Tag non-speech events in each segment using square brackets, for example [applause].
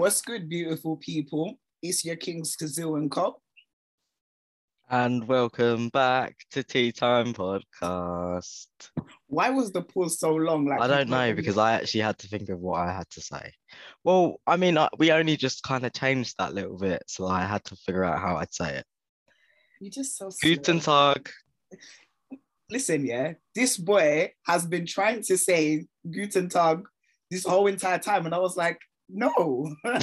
What's good, beautiful people? It's your King's Kazoo and Cop. And welcome back to Tea Time Podcast. Why was the pause so long? Like I don't know because I actually had to think of what I had to say. Well, I mean, uh, we only just kind of changed that little bit, so I had to figure out how I'd say it. you're just so. Guten Tag. Listen, yeah, this boy has been trying to say Guten Tag this whole entire time, and I was like, no. [laughs]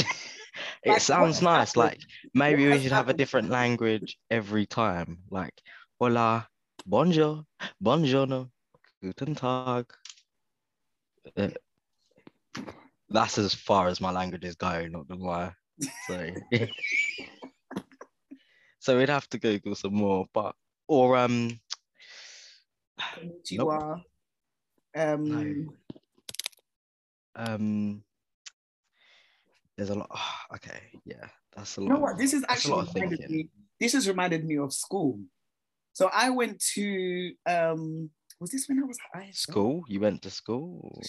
It Like, sounds nice. happened? Like maybe What we should have a different language every time. Like hola, bonjour, buongiorno, guten Tag. Uh, that's as far as my languages go, not gonna lie. So, [laughs] so we'd have to Google some more, but or um, Konnichiwa. Um, no, um, there's a lot. okay, yeah, that's a lot. You know what? This is actually reminded me. This has reminded me of school. So I went to um was this when I was high School? You went to school?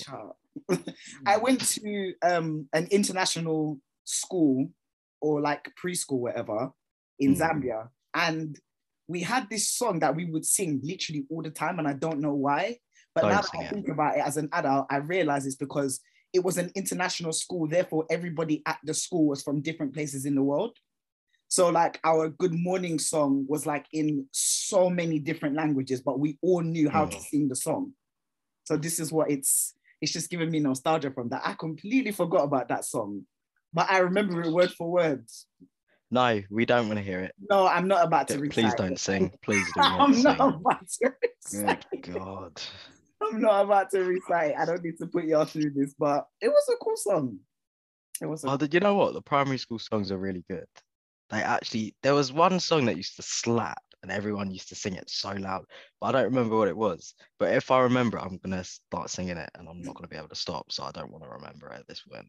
[laughs] I went to um an international school or like preschool, whatever, in Mm. Zambia. And we had this song that we would sing literally all the time, and I don't know why. But Don't now that I it. think about it as an adult, I realize it's because it was an international school, therefore everybody at the school was from different places in the world. So like our good morning song was like in so many different languages, but we all knew how to Mm. sing the song. So this is what it's it's just giving me nostalgia from that. I completely forgot about that song, but I remember it word for word. No, we don't want to hear it. No, I'm not about to recite. Please don't sing. Please do [laughs] not I'm sing. not about to recite. Good God. I'm not about to recite. I don't need to put y'all through this, but it was a cool song. It was. A, Oh, did you know what? The primary school songs are really good. They actually, there was one song that used to slap and everyone used to sing it so loud, but I don't remember what it was. But if I remember, I'm going to start singing it and I'm not going to be able to stop. So I don't want to remember it at this point.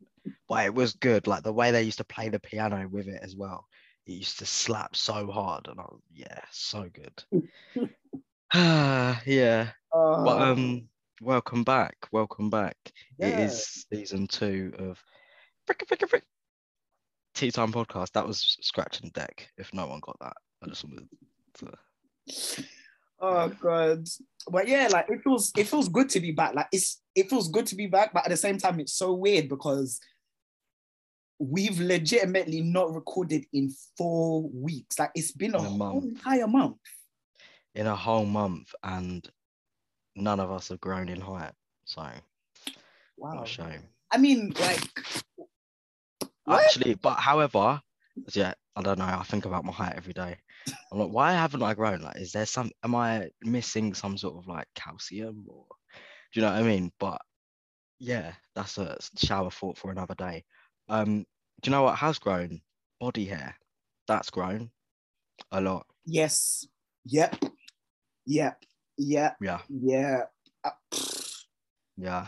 But it was good. Like the way they used to play the piano with it as well. It used to slap so hard. And I was, yeah, so good. [laughs] [sighs] yeah. uh, But um, welcome back, welcome back. It Yeah. is season two of Frick Frick Frick Tea Time Podcast. That was scratching deck. If no one got that, I just wanted to. Oh god. But yeah, like it feels it feels good to be back. Like it's it feels good to be back, but at the same time, it's so weird because we've legitimately not recorded in four weeks. Like it's been a, a whole month. entire month. In a whole month, and none of us have grown in height. So Wow. shame. I mean, like? Actually, but however, yeah, I don't know. I think about my height every day. I'm like, why haven't I grown? Like, is there some? Am I missing some sort of like calcium, or do you know what I mean? But yeah, that's a shower thought for another day. Um, do you know what has grown? Body hair. That's grown a lot. yes. Yep. Yep. Yep. Yeah, Yeah. Uh, yeah.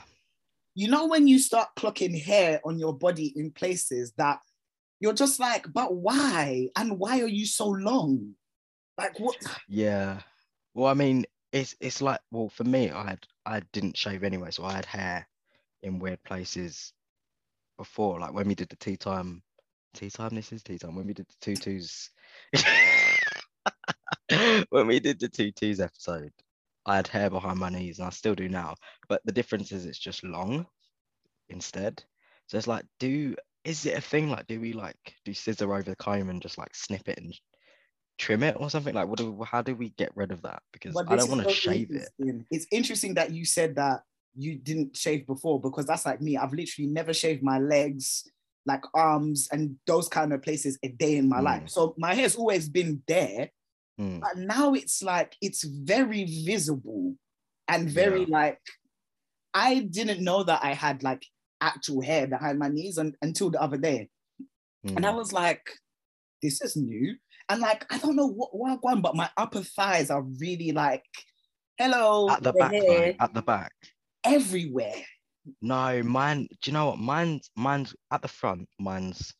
you know when you start clocking hair on your body in places that you're just like, but why? And why are you so long? Like what? Yeah. Well, I mean, it's it's like well, for me, I had I didn't shave anyway, so I had hair in weird places before. Like when we did the tea time, tea time. This is tea time. When we did the tutus, [laughs] [laughs] when we did the tutus episode, I had hair behind my knees, and I still do now. But the difference is it's just long instead. So it's like, do is it a thing? Like, do we like do scissor over the comb and just like snip it and trim it or something? Like, what do how do we get rid of that? Because I don't want to so shave it. It's interesting that you said that you didn't shave before because that's like me. I've literally never shaved my legs, like arms, and those kind of places a day in my Mm. life. So my hair's always been there, Mm, but now it's like it's very visible and very like I didn't know that I had like actual hair behind my knees un- until the other day. And I mm. was like, this is new. And like, I don't know what, what I've gone, but my upper thighs are really like, hello, at the the back though, at the back. everywhere. No, mine. Do you know what? Mine's mine's at the front. Mine's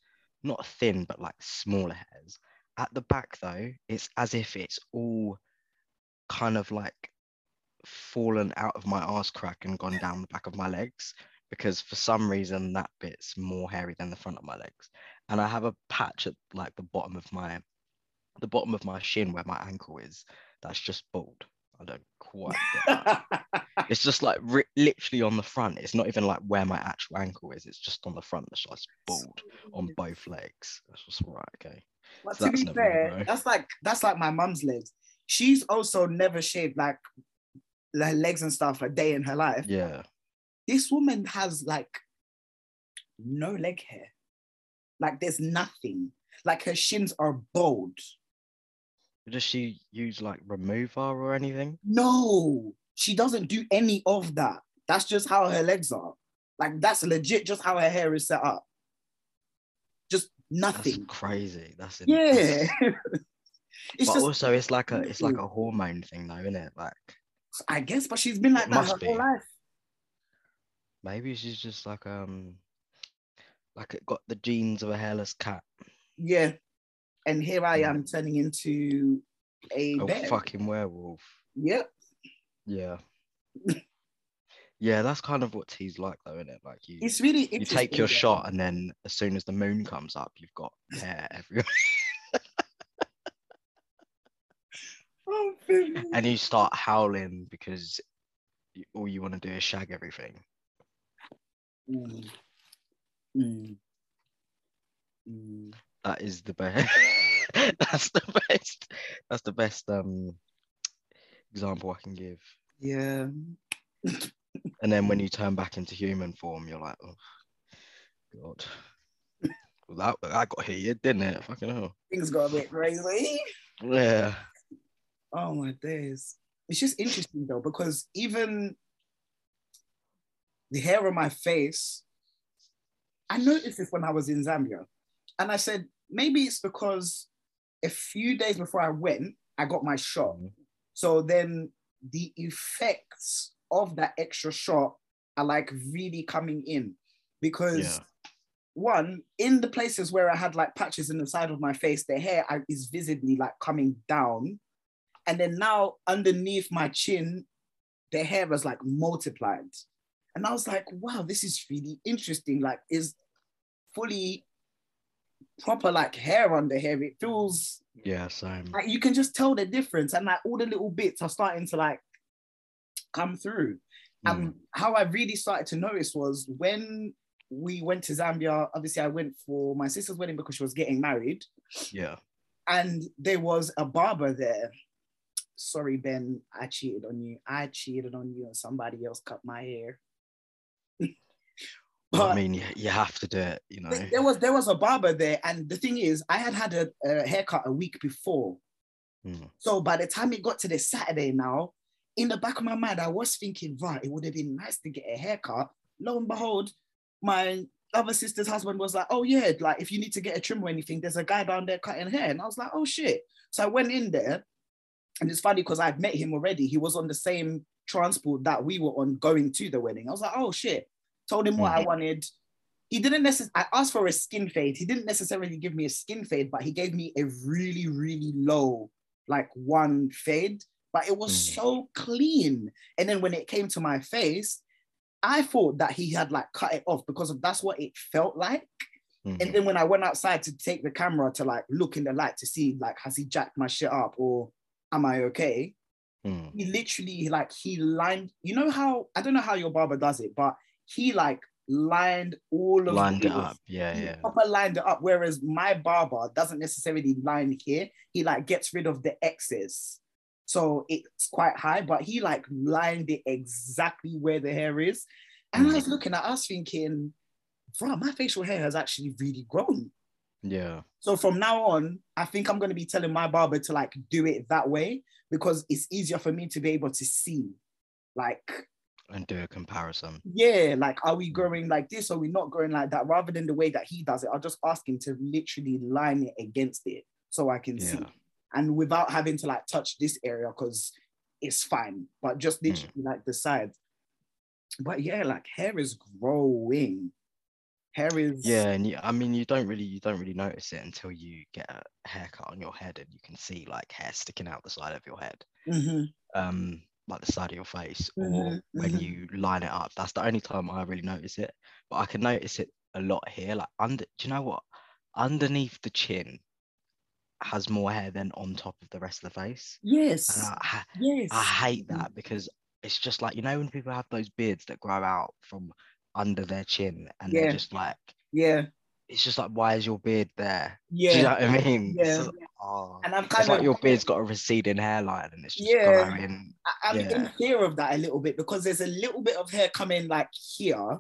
not thin, but like smaller hairs. At the back though, it's as if it's all kind of like fallen out of my arse crack and gone down the back of my legs. because for some reason that bit's more hairy than the front of my legs. And I have a patch at like the bottom of my the bottom of my shin where my ankle is that's just bald. I don't quite get that. [laughs] It's just like ri- literally on the front. It's not even like where my actual ankle is. It's just on the front. that's just bald on both legs. That's just right. Okay. But So to be fair, that's like that's like my mum's legs. She's also never shaved like her legs and stuff a day in her life. Yeah. This woman has like no leg hair. Like there's nothing. Like her shins are bald. Does she use like remover or anything? No, she doesn't do any of that. That's just how her legs are. Like that's legit just how her hair is set up. Just That's nothing. crazy. That's Yeah. [laughs] it's but just also it's like a it's like a hormone thing though, isn't it? Like I guess, but she's been like that her whole life. maybe she's just like um like it got the genes of a hairless cat. Yeah. And here I Mm. am turning into a A fucking werewolf. Yep. Yeah. [laughs] yeah, that's kind of what T's like though, isn't it? Like you It's really you take your interesting, shot and then as soon as the moon comes up, you've got hair everywhere. [laughs] Oh, and you start howling because you, all you want to do is shag everything. Mm. Mm. Mm. That is the best. [laughs] that's the best. That's the best um example I can give. Yeah. [laughs] And then when you turn back into human form, you're like, oh god. Well, that, that got heated, didn't it? Fucking hell. Things got a bit crazy. Yeah. Oh my days. It's just interesting though, because even the hair on my face, I noticed this when I was in Zambia. And I said, maybe it's because a few days before I went, I got my shot. Mhm. So then the effects of that extra shot are like really coming in because Yeah. one in the places where I had like patches in the side of my face, the hair I- is visibly like coming down, and then now underneath my chin, the hair was like multiplied, and I was like, wow, this is really interesting. Like, is fully proper like hair under hair. It feels Yeah, same. like you can just tell the difference, and like all the little bits are starting to like come through. Mm. And how I really started to notice was when we went to Zambia. Obviously, I went for my sister's wedding because she was getting married, Yeah. and there was a barber there. Sorry, Ben, I cheated on you. I cheated on you, and somebody else cut my hair. [laughs] Well, I mean, you, have to do it, you know. there was there was a barber there, and the thing is, I had had a, a haircut a week before. Mm. So by the time it got to this Saturday now, in the back of my mind, I was thinking, right, it would have been nice to get a haircut. Lo and behold, my other sister's husband was like, oh yeah, like if you need to get a trim or anything, there's a guy down there cutting hair. And I was like, oh shit. So I went in there, and it's funny because I'd met him already. He was on the same transport that we were on going to the wedding. I was like, oh shit. Told him what I Mhm. wanted. He didn't necessarily, I asked for a skin fade. He didn't necessarily give me a skin fade, but he gave me a really, really low, like one fade. But it was Mhm. so clean. And then when it came to my face, I thought that he had like cut it off because of that's what it felt like. Mhm. And then when I went outside to take the camera to like look in the light to see like has he jacked my shit up or am I okay? Mm. He literally like he lined. You know how I don't know how your barber does it, but he like lined all of lined it the- up. Yeah, he yeah. proper lined it up. Whereas my barber doesn't necessarily line here. He like gets rid of the excess. So it's quite high, but he like lined it exactly where the hair is. And I mm. was looking at us thinking, bro, my facial hair has actually really grown. Yeah. So from now on, I think I'm going to be telling my barber to like do it that way because it's easier for me to be able to see. Like, And do a comparison. yeah, like, are we mm. growing like this? Or are we not growing like that? Rather than the way that he does it, I'll just ask him to literally line it against it so I can see. And without having to like touch this area because it's fine, but just literally like the sides. But yeah, like hair is growing. Hair is Yeah, and you, I mean, you don't really, you don't really notice it until you get a haircut on your head, and you can see like hair sticking out the side of your head. Mhm. Um, like the side of your face or Mhm, when mhm. you line it up. That's the only time I really notice it. But I can notice it a lot here. Like under, do you know what? Underneath the chin has more hair than on top of the rest of the face. Yes. I, Yes. I hate mm. that because it's just like you know when people have those beards that grow out from under their chin and Yeah. they're just like Yeah. it's just like why is your beard there? Yeah. Do you know what I mean? It's Yeah. just- oh. And I'm It's kind like your beard's got a receding hairline and it's just Yeah. growing. I- I'm in fear of that a little bit because there's a little bit of hair coming like here,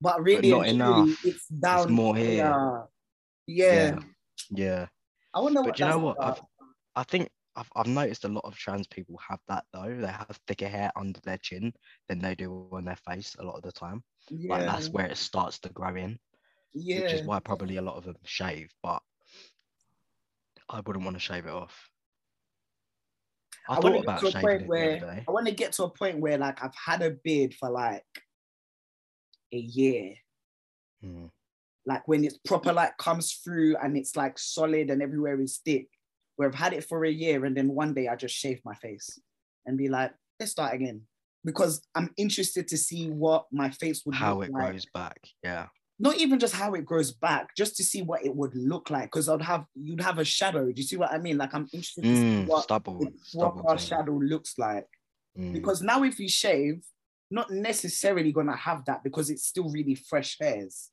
but really not and truly, enough. it's down more here. here. Yeah. Yeah. Yeah. I wonder But do you know what? I've, I think I've, I've noticed a lot of trans people have that though. They have thicker hair under their chin than they do on their face a lot of the time. yeah. Like that's where it starts to grow in, yeah. which is why probably a lot of them shave. But I wouldn't want to shave it off. I, I thought about to a shaving point it where- the other day. I want to get to a point where like I've had a beard for like a year. Mm. Like when it's proper like comes through and it's like solid and everywhere is thick. Where I've had it for a year and then one day I just shave my face and be like, let's start again. Because I'm interested to see what my face would look like. How it like. grows back. Yeah. Not even just how it grows back, just to see what it would look like. Because I'd have you'd have a shadow. Do you see what I mean? Like I'm interested to see Mm, what stubble. proper shadow looks like. Mm. because now if you shave not necessarily gonna have that because it's still really fresh hairs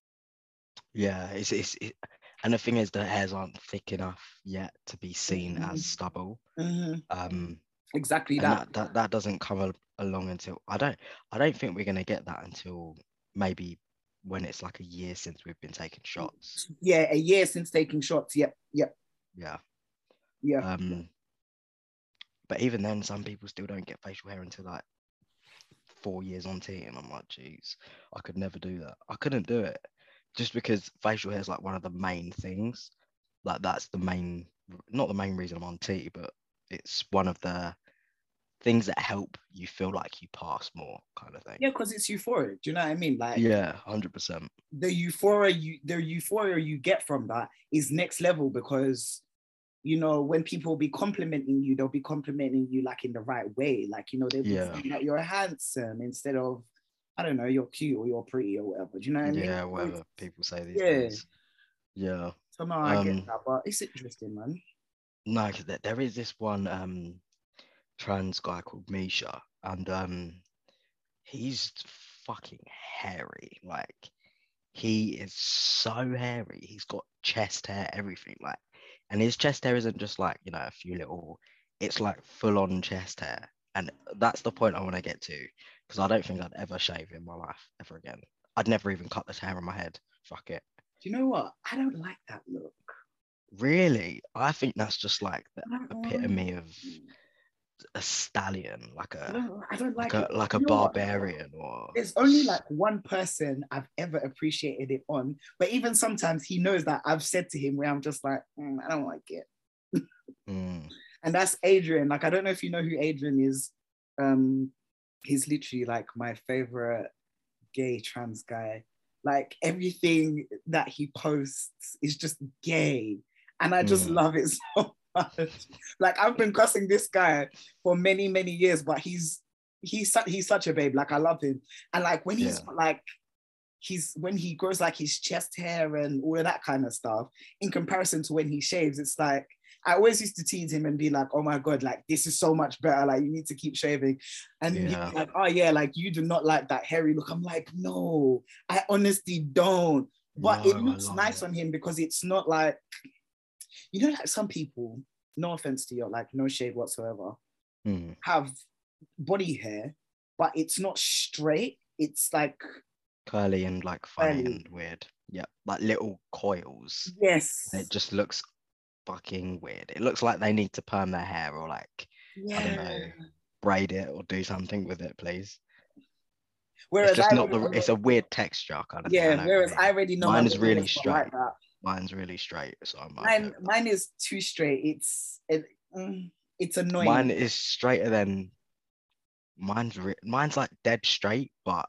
Yeah, it's it's it, and the thing is the hairs aren't thick enough yet to be seen Mhm. as stubble. Mhm. Um, exactly that that, that that doesn't come al- along until I don't I don't think we're gonna get that until maybe when it's like a year since we've been taking shots. yeah a year since taking shots yep yep Yeah. yeah Um, but even then, some people still don't get facial hair until like four years on T, and I'm like, geez, I could never do that. I couldn't do it just because facial hair is like one of the main things. Like that's the main, not the main reason I'm on T, but it's one of the things that help you feel like you pass more, kind of thing. yeah because it's euphoria do you know what i mean like Yeah, hundred percent. the euphoria you the euphoria you get from that is next level because you know when people be complimenting you they'll be complimenting you like in the right way like you know they'll be Yeah. saying that you're handsome instead of i don't know you're cute or you're pretty or whatever do you know what i mean Yeah, whatever people say these Yeah. days. Yeah. somehow i Um, get that but it's interesting man No, because there, there is this one um trans guy called Misha, and um he's fucking hairy. Like he is so hairy. He's got chest hair, everything. Like, and his chest hair isn't just like you know a few little. It's like full on chest hair, and that's the point I want to get to because I don't think I'd ever shave in my life ever again. I'd never even cut this hair on my head. Fuck it. Do you know what? I don't like that look. Really, I think that's just like the epitome of a stallion, like a don't, I don't like, like a like a barbarian or There's only like one person I've ever appreciated it on, but even sometimes he knows that I've said to him where I'm just like, "Mm, I don't like it, Mm, and that's Adrian. Like I don't know if you know who Adrian is. Um, he's literally like my favorite gay trans guy. Like everything that he posts is just gay, and I just Mm. love it [laughs] so much. Like I've been cussing this guy for many many years, but he's he's su- he's such a babe. Like I love him, and like when he's Yeah. like he's when he grows like his chest hair and all of that kind of stuff in comparison to when he shaves, it's like I always used to tease him and be like, oh my God, like this is so much better. Like you need to keep shaving. And Yeah. like, oh yeah, like you do not like that hairy look. I'm like, no, I honestly don't. But it no, I looks nice it. on him because it's not like, you know, like some people, no offense to you, like no shade whatsoever, Mm, have body hair, but it's not straight. It's like, curly and like funny Curly. and weird. Yeah, like little coils. yes. And it just looks fucking weird. It looks like they need to perm their hair or like yeah. don't know. braid it or do something with it, please. Whereas it's just I not the. It's a weird texture kind of. thing, I yeah. know Whereas I already know Mine is really like straight. that. Mine's really straight, so I'm. Mine, mine is too straight. It's it, mm, it's annoying. Mine is straighter than. Mine's re- mine's like dead straight, but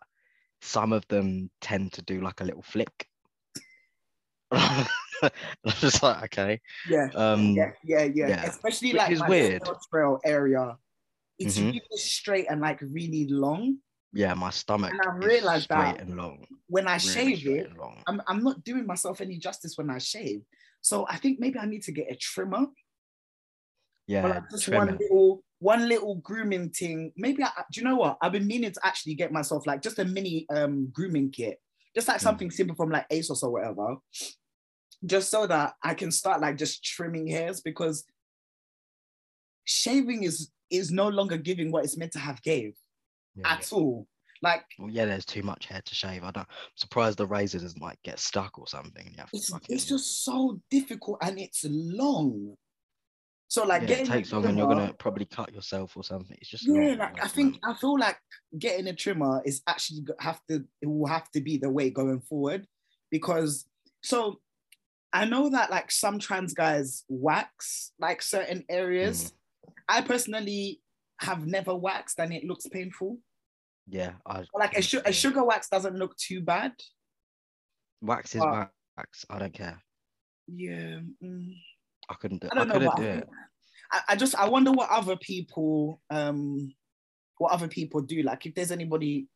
some of them tend to do like a little flick. [laughs] I'm just like okay. yeah, Um, yeah, yeah, yeah, yeah. Especially like is my weird. trail area. it's Mhm. really straight and like really long. Yeah, my stomach And I straight that and long. When I really shave it. I'm, I'm not doing myself any justice when I shave. So I think maybe I need to get a trimmer Yeah, like just one little one little grooming thing. Maybe I, do you know what? I've been meaning to actually get myself like just a mini um grooming kit, just like Mm. something simple from like ASOS or whatever, just so that I can start like just trimming hairs because shaving is is no longer giving what it's meant to have gave Yeah. at all. Like Well, yeah, there's too much hair to shave. I don't. I'm surprised the razor doesn't like get stuck or something. You to it's, it's just so difficult and it's long. So like yeah, getting it takes long, and you're gonna probably cut yourself or something. It's just yeah like i think i feel like getting a trimmer is actually have to it will have to be the way going forward because so i know that like some trans guys wax like certain areas Mm. i personally have never waxed and it looks painful Yeah, I like a, su- a sugar wax doesn't look too bad wax is but- wax. I don't care. yeah mm. I couldn't do. I I, don't know, couldn't but do I, it. I, I just I wonder what other people um what other people do. Like if there's anybody,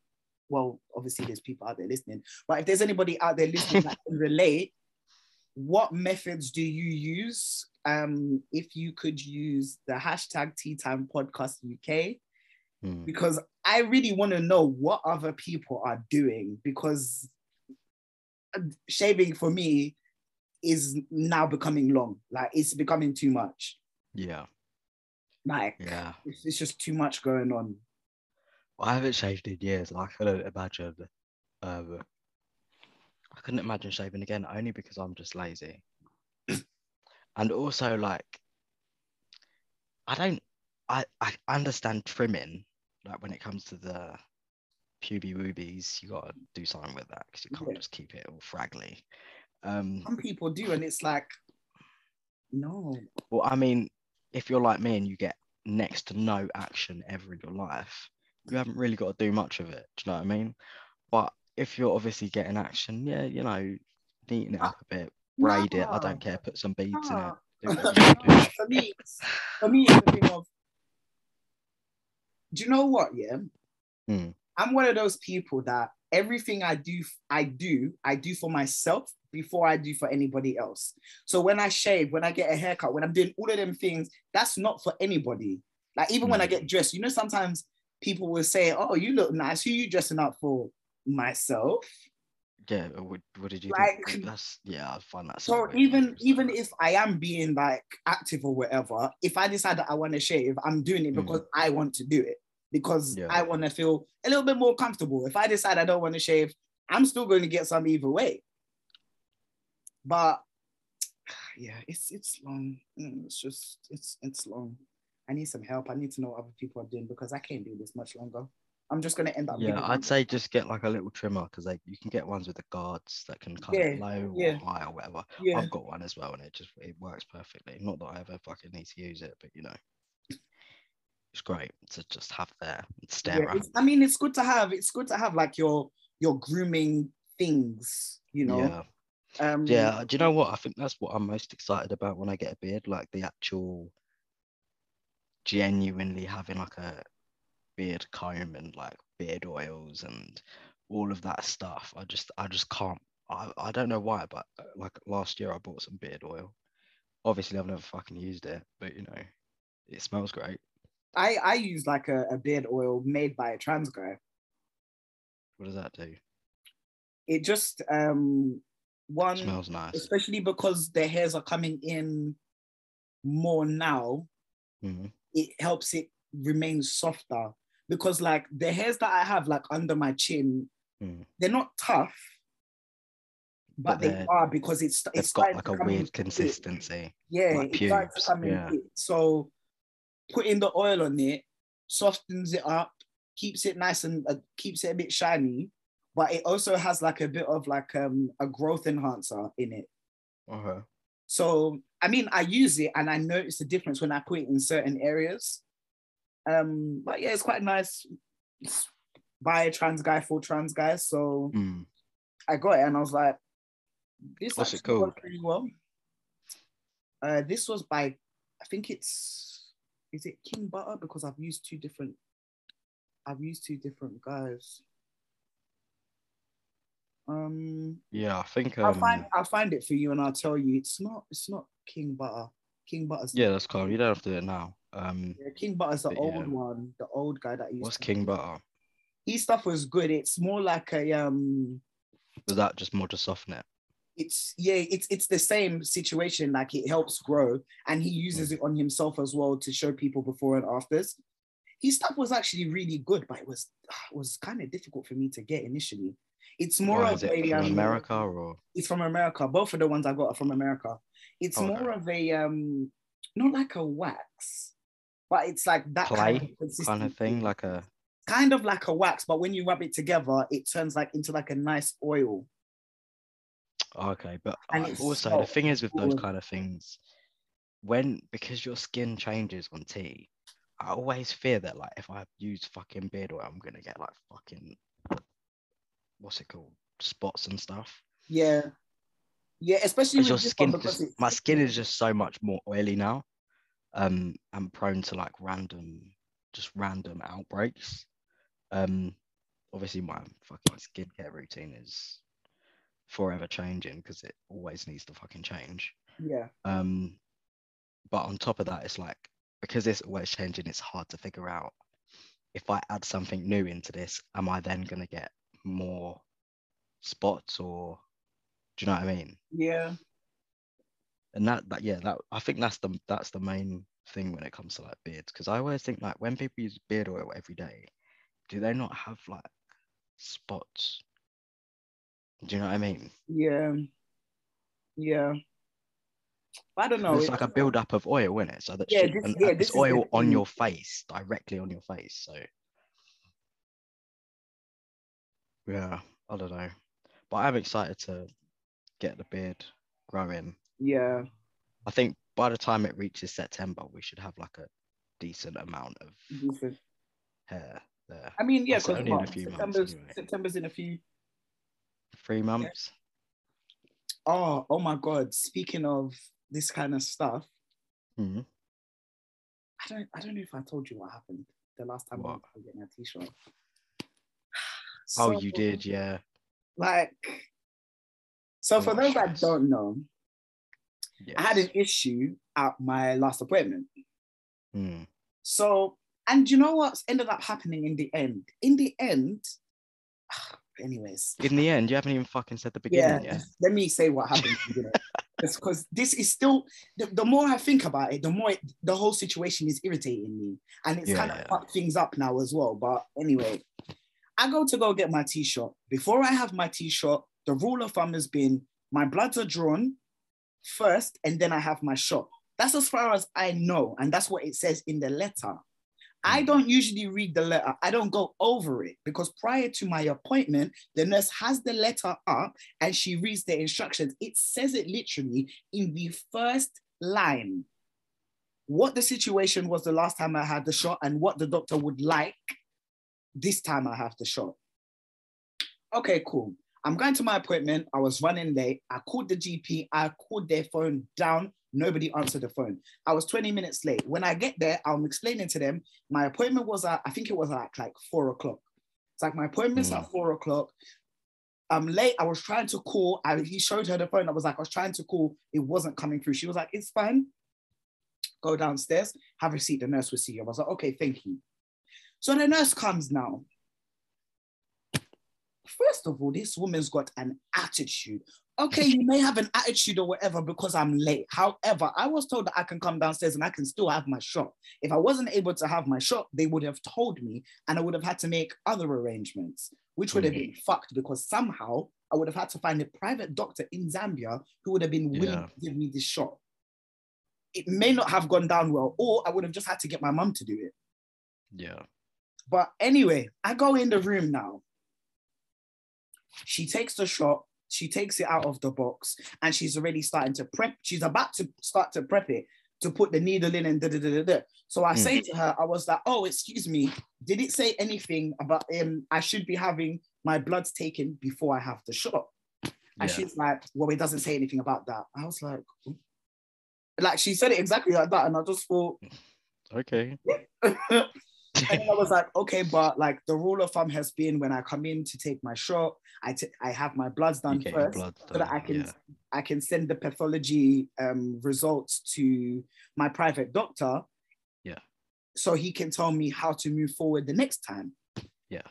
well, obviously there's people out there listening, but if there's anybody out there listening that [laughs] can relate, what methods do you use? Um, if you could use the hashtag Tea Time Podcast UK, Mm. because I really want to know what other people are doing because shaving for me is now becoming long. Like it's becoming too much. Yeah, Like yeah. it's, it's just too much going on. I haven't shaved in years. Like I couldn't imagine. Um, I couldn't imagine shaving again, only because I'm just lazy. [clears throat] and also, like, I don't. I I understand trimming. Like when it comes to the puby woobies, you gotta do something with that because you can't Yeah. just keep it all fraggly. Um, Some people do, and it's like, no. well, I mean, if you're like me and you get next to no action ever in your life, you haven't really got to do much of it. Do you know what I mean? But if you're obviously getting action, yeah, you know, neaten it up a bit, braid it. I don't care. Put some beads in it. Do what [laughs] you for me, for me, it's a thing of. Do you know what? Yeah, Hmm. I'm one of those people that everything I do, I do, I do for myself before I do for anybody else. So when I shave, when I get a haircut, when I'm doing all of them things, that's not for anybody. Like even when I get dressed, you know, sometimes people will say, "Oh, you look nice. Who you dressing up for?" Myself. Yeah. What, what did you Like- think? That's yeah. I find that So even even if I am being like active or whatever, if I decide that I want to shave, I'm doing it Mm. because I want to do it because Yeah. I want to feel a little bit more comfortable. If I decide I don't want to shave, I'm still going to get some either way. But [sighs] yeah, it's it's long. Mm, It's just it's it's long. I need some help. I need to know what other people are doing because I can't do this much longer. I'm just gonna end up. Yeah, I'd them- say just get like a little trimmer because like you can get ones with the guards that can it Yeah, low yeah. or high or whatever. Yeah, I've got one as well, and it just it works perfectly. Not that I ever fucking need to use it, but you know, it's great to just have there and stare yeah. at. I mean, it's good to have. It's good to have like your your grooming things. You know. Yeah, Um, yeah. Do you know what? I think that's what I'm most excited about when I get a beard, like the actual genuinely having like a beard comb and like beard oils and all of that stuff. I just I just can't. I, I don't know why, but uh, like last year I bought some beard oil. Obviously, I've never fucking used it, but you know, it smells great. I I use like a, a beard oil made by a trans guy. What does that do? It just um one smells nice. especially because the hairs are coming in more now. Mhm. It helps it remain softer because like the hairs that I have like under my chin, Mm. they're not tough, but, But they they're- because it's it's got like a weird consistency. Yeah, like it starts to pubes, yeah. So putting the oil on it softens it up, keeps it nice and uh, keeps it a bit shiny, but it also has like a bit of like um a growth enhancer in it. Okay. So I mean, I use it and I notice the difference when I put it in certain areas. Um, but yeah, it's quite nice. It's by a trans guy for trans guys. So Mm. I got it and I was like, this What's actually worked pretty well. Uh, this was by, I think it's is it King Butter? Because I've used two different. I've used two different guys. Um, Yeah, I think. Um, I'll find I'll find it for you and I'll tell you. It's not it's not King Butter. King Butter's yeah, that's cool. You don't have to do it now. Um, yeah, King Butter's the old yeah. one, the old guy that used what's to- King Butter? His stuff was good. It's more like a um Was that just more to soften it? it's yeah, it's it's the same situation. Like it helps grow, and he uses Mm. it on himself as well to show people before and afters. His stuff was actually really good, but it was it [sighs] was kind of difficult for me to get initially. It's more Why, of it a from um, America or? It's from America. Both of the ones I got are from America. It's Okay. more of a um, not like a wax, but it's like that Clay kind of, kind of thing, like a kind of like a wax, but when you rub it together, it turns like into like a nice oil. okay, but And uh, also so the thing is with those kind of things, when because your skin changes on T, I always fear that like if I use fucking beard oil, I'm gonna get like fucking what's it called spots and stuff. Yeah, yeah, especially with your skin, just, my skin is just so much more oily now. Um, I'm prone to like random, just random outbreaks. Um, obviously my fucking skincare routine is forever changing because it always needs to fucking change. yeah, Um, but on top of that, it's like because it's always changing, it's hard to figure out if I add something new into this, am I then gonna get more spots or do you know what I mean? yeah, And that, that yeah, that I think that's the that's the main thing when it comes to like beards because I always think like when people use beard oil every day, do they not have like spots? Do you know what I mean? yeah, yeah. I don't know. it's like a buildup of oil in it, so that Yeah, this- yeah, this the oil on your face, directly on your face. So yeah, I don't know, but I'm excited to get the beard growing. Yeah, I think by the time it reaches September, we should have like a decent amount of decent. hair there. I mean, yeah, because in a few months September's anyway. September's in a few. Three months. Oh, oh my God! Speaking of this kind of stuff, Mhm. I don't, I don't know if I told you what happened the last time I What? went to get my T shot. [sighs] Oh, you did, yeah. Like, so for Oh, those that don't know, Yes. I had an issue at my last appointment. Mm. So, and you know what's ended up happening in the end? In the end, [sighs] anyways, In the end, you haven't even fucking said the yeah, beginning yet. let me say what happened. Because [laughs] this is still, the, the more I think about it, the more it, the whole situation is irritating me. And it's Yeah, kind of yeah. fucked things up now as well. But anyway, I go to go get my T shot. Before I have my T shot, the rule of thumb has been my bloods are drawn first, and then I have my shot. That's as far as I know. And that's what it says in the letter. I Mm. don't usually read the letter. I don't go over it because prior to my appointment, the nurse has the letter up and she reads the instructions. It says it literally in the first line what the situation was the last time I had the shot and what the doctor would like this time I have the shot. Okay, cool. I'm going to my appointment. I was running late. I called the GP. I called their phone down. Nobody answered the phone. I was 20 minutes late. When I get there, I'm explaining to them my appointment was at, I think it was at like four o'clock. It's like my appointment's Mm. at four o'clock. I'm late. I was trying to call. I, he showed her the phone. I was like, I was trying to call. It wasn't coming through. She was like, it's fine. Go downstairs, have a seat. The nurse will see you. I was like, okay, thank you. So the nurse comes now. First of all, this woman's got an attitude. Okay, you [laughs] may have an attitude or whatever because I'm late. However, I was told that I can come downstairs and I can still have my shot. If I wasn't able to have my shot, they would have told me and I would have had to make other arrangements, which would have been mm. fucked because somehow I would have had to find a private doctor in Zambia who would have been willing Yeah. to give me this shot. It may not have gone down well, or I would have just had to get my mum to do it. Yeah. But anyway, I go in the room now. She takes the shot, she takes it out of the box, and she's already starting to prep. She's about to start to prep it to put the needle in and da da da da. da. So I Mm. say to her, I was like, "Oh, excuse me, did it say anything about um I should be having my bloods taken before I have the shot?" And Yeah. she's like, "Well, it doesn't say anything about that." I was like, like she said it exactly like that, and I just thought, Okay. [laughs] and I was like, okay, but like the rule of thumb has been when I come in to take my shot, I t- I have my bloods done first blood so that I can yeah. I can send the pathology um, results to my private doctor. Yeah. So he can tell me how to move forward the next time. Yeah.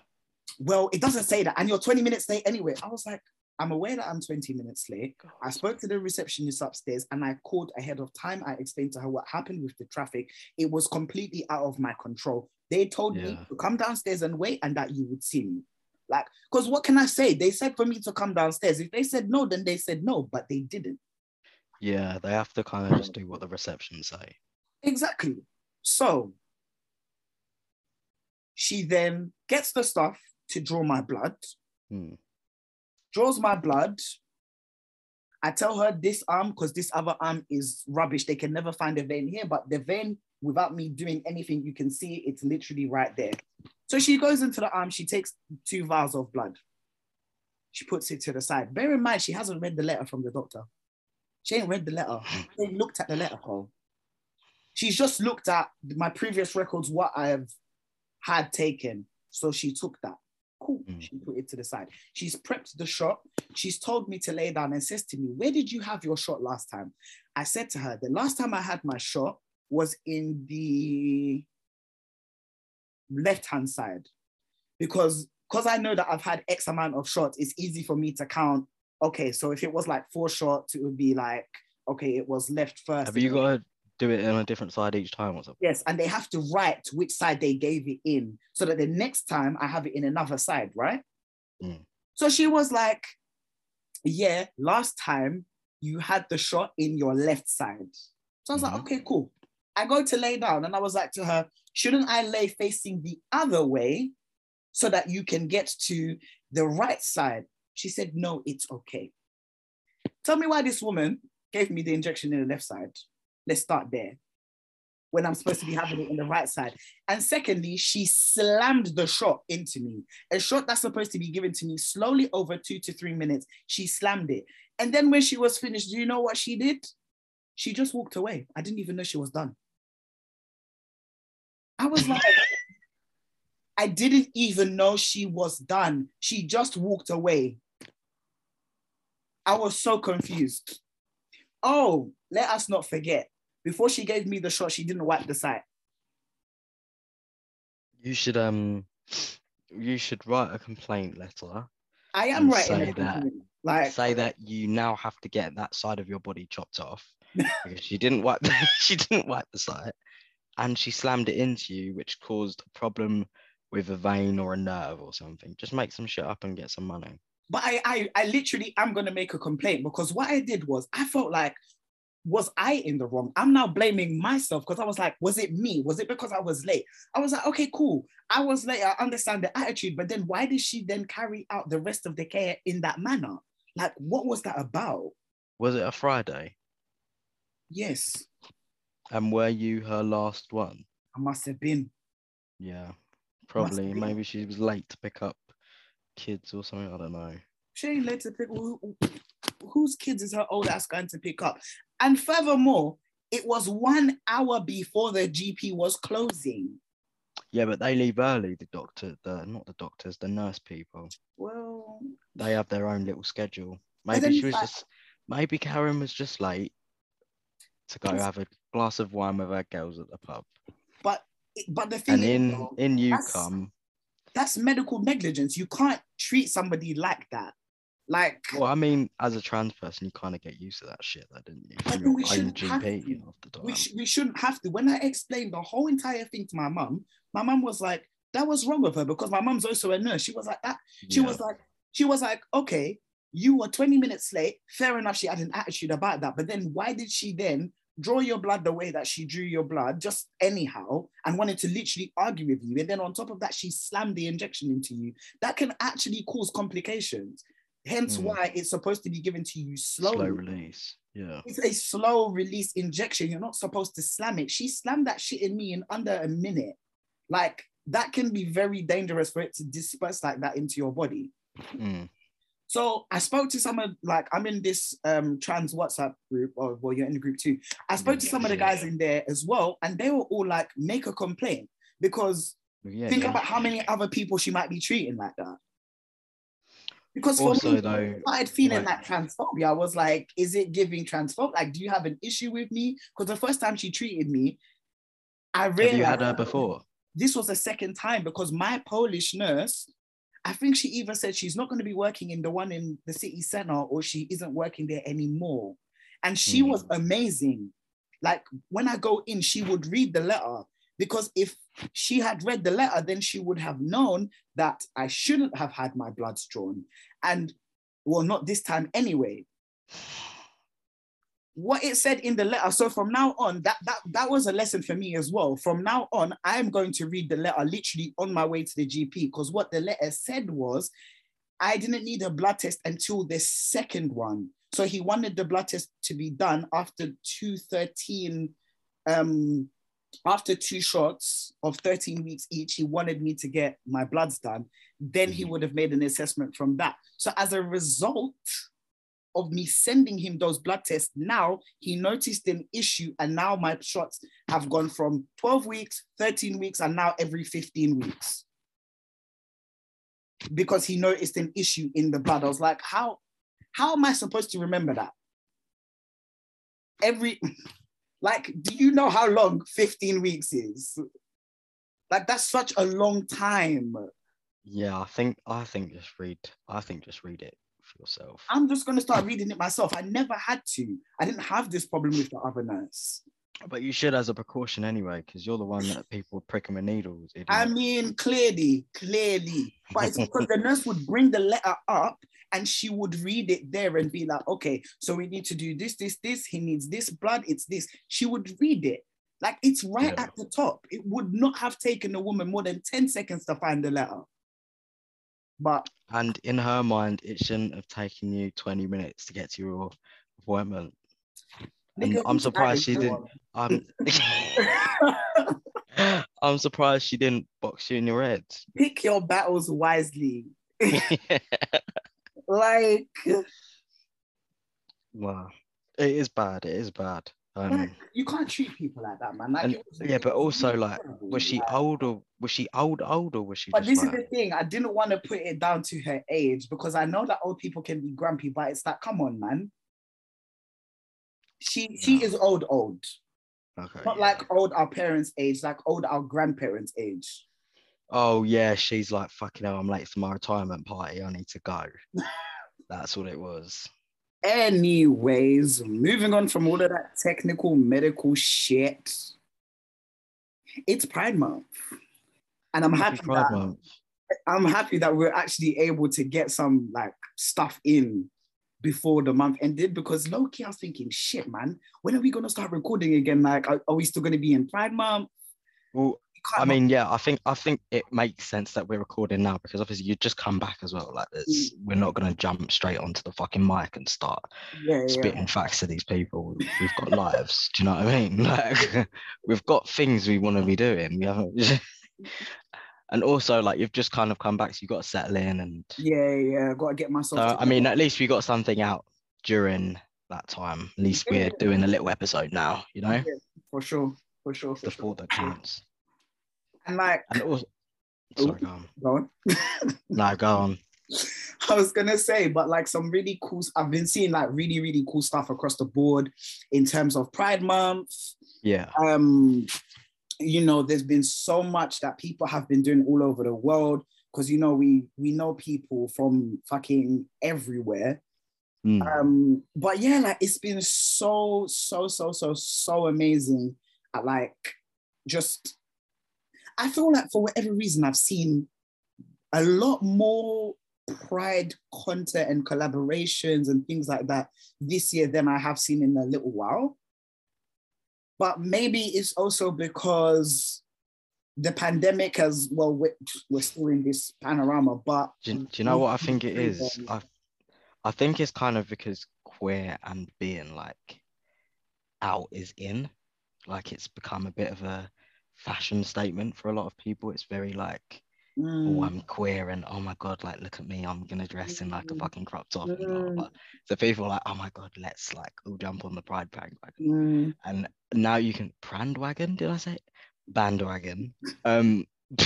Well, it doesn't say that, and you're 20 minutes late anyway. I was like, I'm aware that I'm 20 minutes late. I spoke to the receptionist upstairs and I called ahead of time. I explained to her what happened with the traffic. It was completely out of my control. They told me to come downstairs and wait and that you would see me. Like, because what can I say? They said for me to come downstairs. If they said no, then they said no, but they didn't. Yeah, they have to kind of just do what the reception say. Exactly. So she then gets the stuff to draw my blood, Hmm. draws my blood. I tell her this arm, because this other arm is rubbish. They can never find a vein here, but the vein, without me doing anything, you can see it's literally right there. So she goes into the arm, she takes two vials of blood. She puts it to the side. Bear in mind, she hasn't read the letter from the doctor. She ain't read the letter. She ain't looked at the letter, Cole. She's just looked at my previous records, what I have had taken. So she took that. Cool. Mm. She put it to the side. She's prepped the shot. She's told me to lay down and says to me, Where did you have your shot last time? I said to her, The last time I had my shot was in the left hand side because because I know that I've had X amount of shots, it's easy for me to count. Okay, so if it was like four shots, it would be like, okay, it was left first. Have you got to do it on a different side each time or something? Yes, and they have to write which side they gave it in so that the next time I have it in another side, right? Mm. So she was like, Yeah, last time you had the shot in your left side. So I was like, Mhm. Okay, cool. I go to lay down and I was like to her, Shouldn't I lay facing the other way so that you can get to the right side? She said, No, it's okay. Tell me why this woman gave me the injection in the left side. Let's start there. When I'm supposed to be having it in the right side. And secondly, she slammed the shot into me. A shot that's supposed to be given to me slowly over two to three minutes. She slammed it. And then when she was finished, do you know what she did? She just walked away. I didn't even know she was done. I was like, I didn't even know she was done. She just walked away. I was so confused. Oh, let us not forget. Before she gave me the shot, she didn't wipe the site. You should um, you should write a complaint letter. I am writing that. Like, Say that you now have to get that side of your body chopped off [laughs] because she didn't wipe. The, [laughs] she didn't wipe the site, and she slammed it into you, which caused a problem with a vein or a nerve or something. Just make some shit up and get some money. but I, I, I literally am gonna make a complaint because what I did was I felt like, was I in the wrong? I'm now blaming myself because I was like, was it me? Was it because I was late? I was like, okay, cool. I was late. I understand the attitude, but then why did she then carry out the rest of the care in that manner? Like, what was that about? Was it a Friday? Yes, And were you her last one? I must have been. Yeah, probably. be. Maybe she was late to pick up kids or something. I don't know. She ain't led to pick who, whose kids is her old ass going to pick up. And furthermore, it was one hour before the GP was closing. Yeah, but they leave early. The doctor, the not the doctors, the nurse people. Well, They have their own little schedule. Maybe she was like- just. Maybe Karen was just late to go have a glass of wine with our girls at the pub. but but the thing And is, in though, in you that's- come. that's medical negligence. You can't treat somebody like that. Like, Well, I mean, as a trans person, you kind of get used to that shit, though, didn't you? But From your we shouldn't have GP to. half the we, sh- we shouldn't have to. When I explained the whole entire thing to my mum, my mum was like, that was wrong with her because my mum's also a nurse. She was like that. She Yeah. was like, she was like, okay, you were 20 minutes late. Fair enough, she had an attitude about that. But then why did she then draw your blood the way that she drew your blood, just anyhow, and wanted to literally argue with you? And then on top of that, she slammed the injection into you. That can actually cause complications. Hence Mm. why it's supposed to be given to you slowly. slow release. Yeah. It's a slow release injection. You're not supposed to slam it. She slammed that shit in me in under a minute. Like that can be very dangerous for it to disperse like that into your body. Mm. So I spoke to some of like I'm in this um trans WhatsApp group, or well, you're in the group too. I spoke to some of the guys in there as well, and they were all like, make a complaint because Yeah, think yeah. about how many other people she might be treating like that. Because for Also, me, though, I started feeling like- that transphobia. I was like, is it giving transphobe? Like, do you have an issue with me? Because the first time she treated me, I Have realized you had her before? this was the second time because my Polish nurse, I think she even said she's not going to be working in the one in the city center or she isn't working there anymore. And she Hmm. was amazing. Like when I go in, she would read the letter because if she had read the letter, then she would have known that I shouldn't have had my bloods drawn. And well, not this time anyway what it said in the letter. So from now on, that that that was a lesson for me as well. From now on, I am going to read the letter literally on my way to the GP because what the letter said was, I didn't need a blood test until the second one. So he wanted the blood test to be done after two thirteen, um, after two shots of 13 weeks each, he wanted me to get my bloods done. Then he would have made an assessment from that. So as a result, of me sending him those blood tests, now he noticed an issue, and now my shots have gone from 12 weeks, 13 weeks, and now every 15 weeks. Because he noticed an issue in the blood. I was like, how, how am I supposed to remember that? Every [laughs] like, do you know how long 15 weeks is? Like, that's such a long time. Yeah, I think I think just read. I think just read it yourself. I'm just gonna start reading it myself. I never had to. I didn't have this problem with the other nurse. But you should as a precaution anyway, because you're the one that people would prick them with needles. idiot. I mean, clearly, clearly. But it's because the nurse would bring the letter up and she would read it there and be like, okay, so we need to do this, this, this. He needs this blood, it's this. She would read it. Like it's right Yeah. at the top. It would not have taken a woman more than 10 seconds to find the letter. But and in her mind, it shouldn't have taken you 20 minutes to get to your appointment. And I'm surprised she didn't. I'm um, [laughs] I'm surprised she didn't box you in your head. [laughs] Pick your battles wisely. [laughs] Like, wow, it is bad. It is bad. Um, like, you can't treat people like that, man. Like, and- was- yeah, but also like, was she like- old or was she old old or was she But this is the thing. I didn't want to put it down to her age because I know that old people can be grumpy, but it's like, come on, man. She she Yeah. is old, old. okay, Not yeah. like old our parents' age, like old our grandparents' age. Oh yeah, she's like fucking hell. I'm late for my retirement party. I need to go. [laughs] That's what it was. Anyways, moving on from all of that technical medical shit. It's Pride Month. And I'm Happy that Month. I'm happy that we're actually able to get some like stuff in before the month ended because low key I was thinking, shit, man, when are we gonna start recording again? Like, are, are we still gonna be in Pride Month? Well, I mean, yeah, I think I think it makes sense that we're recording now because obviously you just come back as well. Like, it's, mm. we're not gonna jump straight onto the fucking mic and start yeah, yeah. spitting facts to these people. We've got lives. Do you know what I mean? [laughs] Like, we've got things we want to be doing. We haven't. [laughs] and also, like, you've just kind of come back, so you've got to settle in. And yeah, yeah. Gotta get myself. so, I mean, at least we got something out during that time. At least we're Yeah. doing a little episode now. You know, for sure, for sure, for the sure. thought that counts. And like, And also, Oh. sorry, go on. go on. [laughs] No, go on. I was gonna say, but like some really cool. I've been seeing like really, really cool stuff across the board in terms of Pride Month. Yeah. Um, you know, there's been so much that people have been doing all over the world because you know we we know people from fucking everywhere. Mm. Um, but yeah, like it's been so so so so so amazing. At like just, I feel like for whatever reason I've seen a lot more pride content and collaborations and things like that this year than I have seen in a little while. But maybe it's also because the pandemic has well we're, we're still in this panorama but Do, you- do you know what I think it is? Mm-hmm. I, I think it's kind of because queer and being like out is in. Like it's become a bit of a fashion statement for a lot of people. It's very like Mm. oh, I'm queer and oh my god, like look at me, I'm gonna dress in like a Mm. fucking crop top. and blah, blah, Mm. blah. So people are like, oh my god, let's like all jump on the pride bandwagon. Mm. And now you can bandwagon, did I say? Bandwagon. Um, [laughs]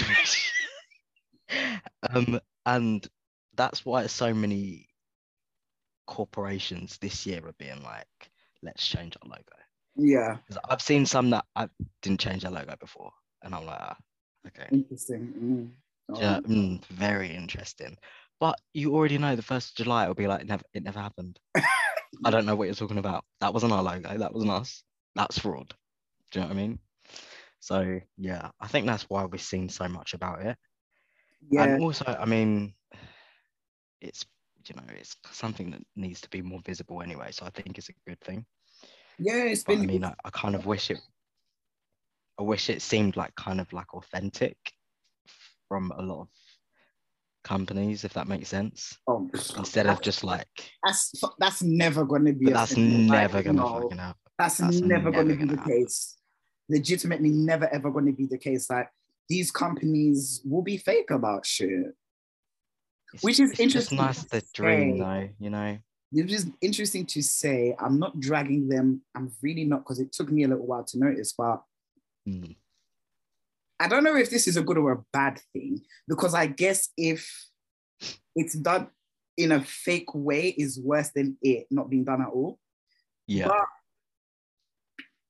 um, and that's why so many corporations this year are being like, let's change our logo. Yeah, I've seen some that I didn't change their logo before, and I'm like, ah, okay. interesting. Mm. Yeah, mm, very interesting. But you already know the first of July it'll be like never it never happened. [laughs] I don't know what you're talking about. That wasn't our logo, that wasn't us. That's fraud. Do you know what I mean? So yeah, I think that's why we've seen so much about it. yeah, And also, I mean, it's you know, it's something that needs to be more visible anyway. So I think it's a good thing. Yeah. It's But been. I mean, I, I kind of wish it I wish it seemed like kind of like authentic from a lot of companies, if that makes sense. oh, Instead of just like that's that's never gonna be. that's never gonna no, fucking happen. That's, that's never gonna be the happen. case. Legitimately, never ever gonna be the case. Like these companies will be fake about shit. It's, Which is it's just interesting nice to to dream though, you know. It's just interesting to say. I'm not dragging them. I'm really not because it took me a little while to notice, but Mm. I don't know if this is a good or a bad thing because I guess if it's done in a fake way is worse than it not being done at all. Yeah. But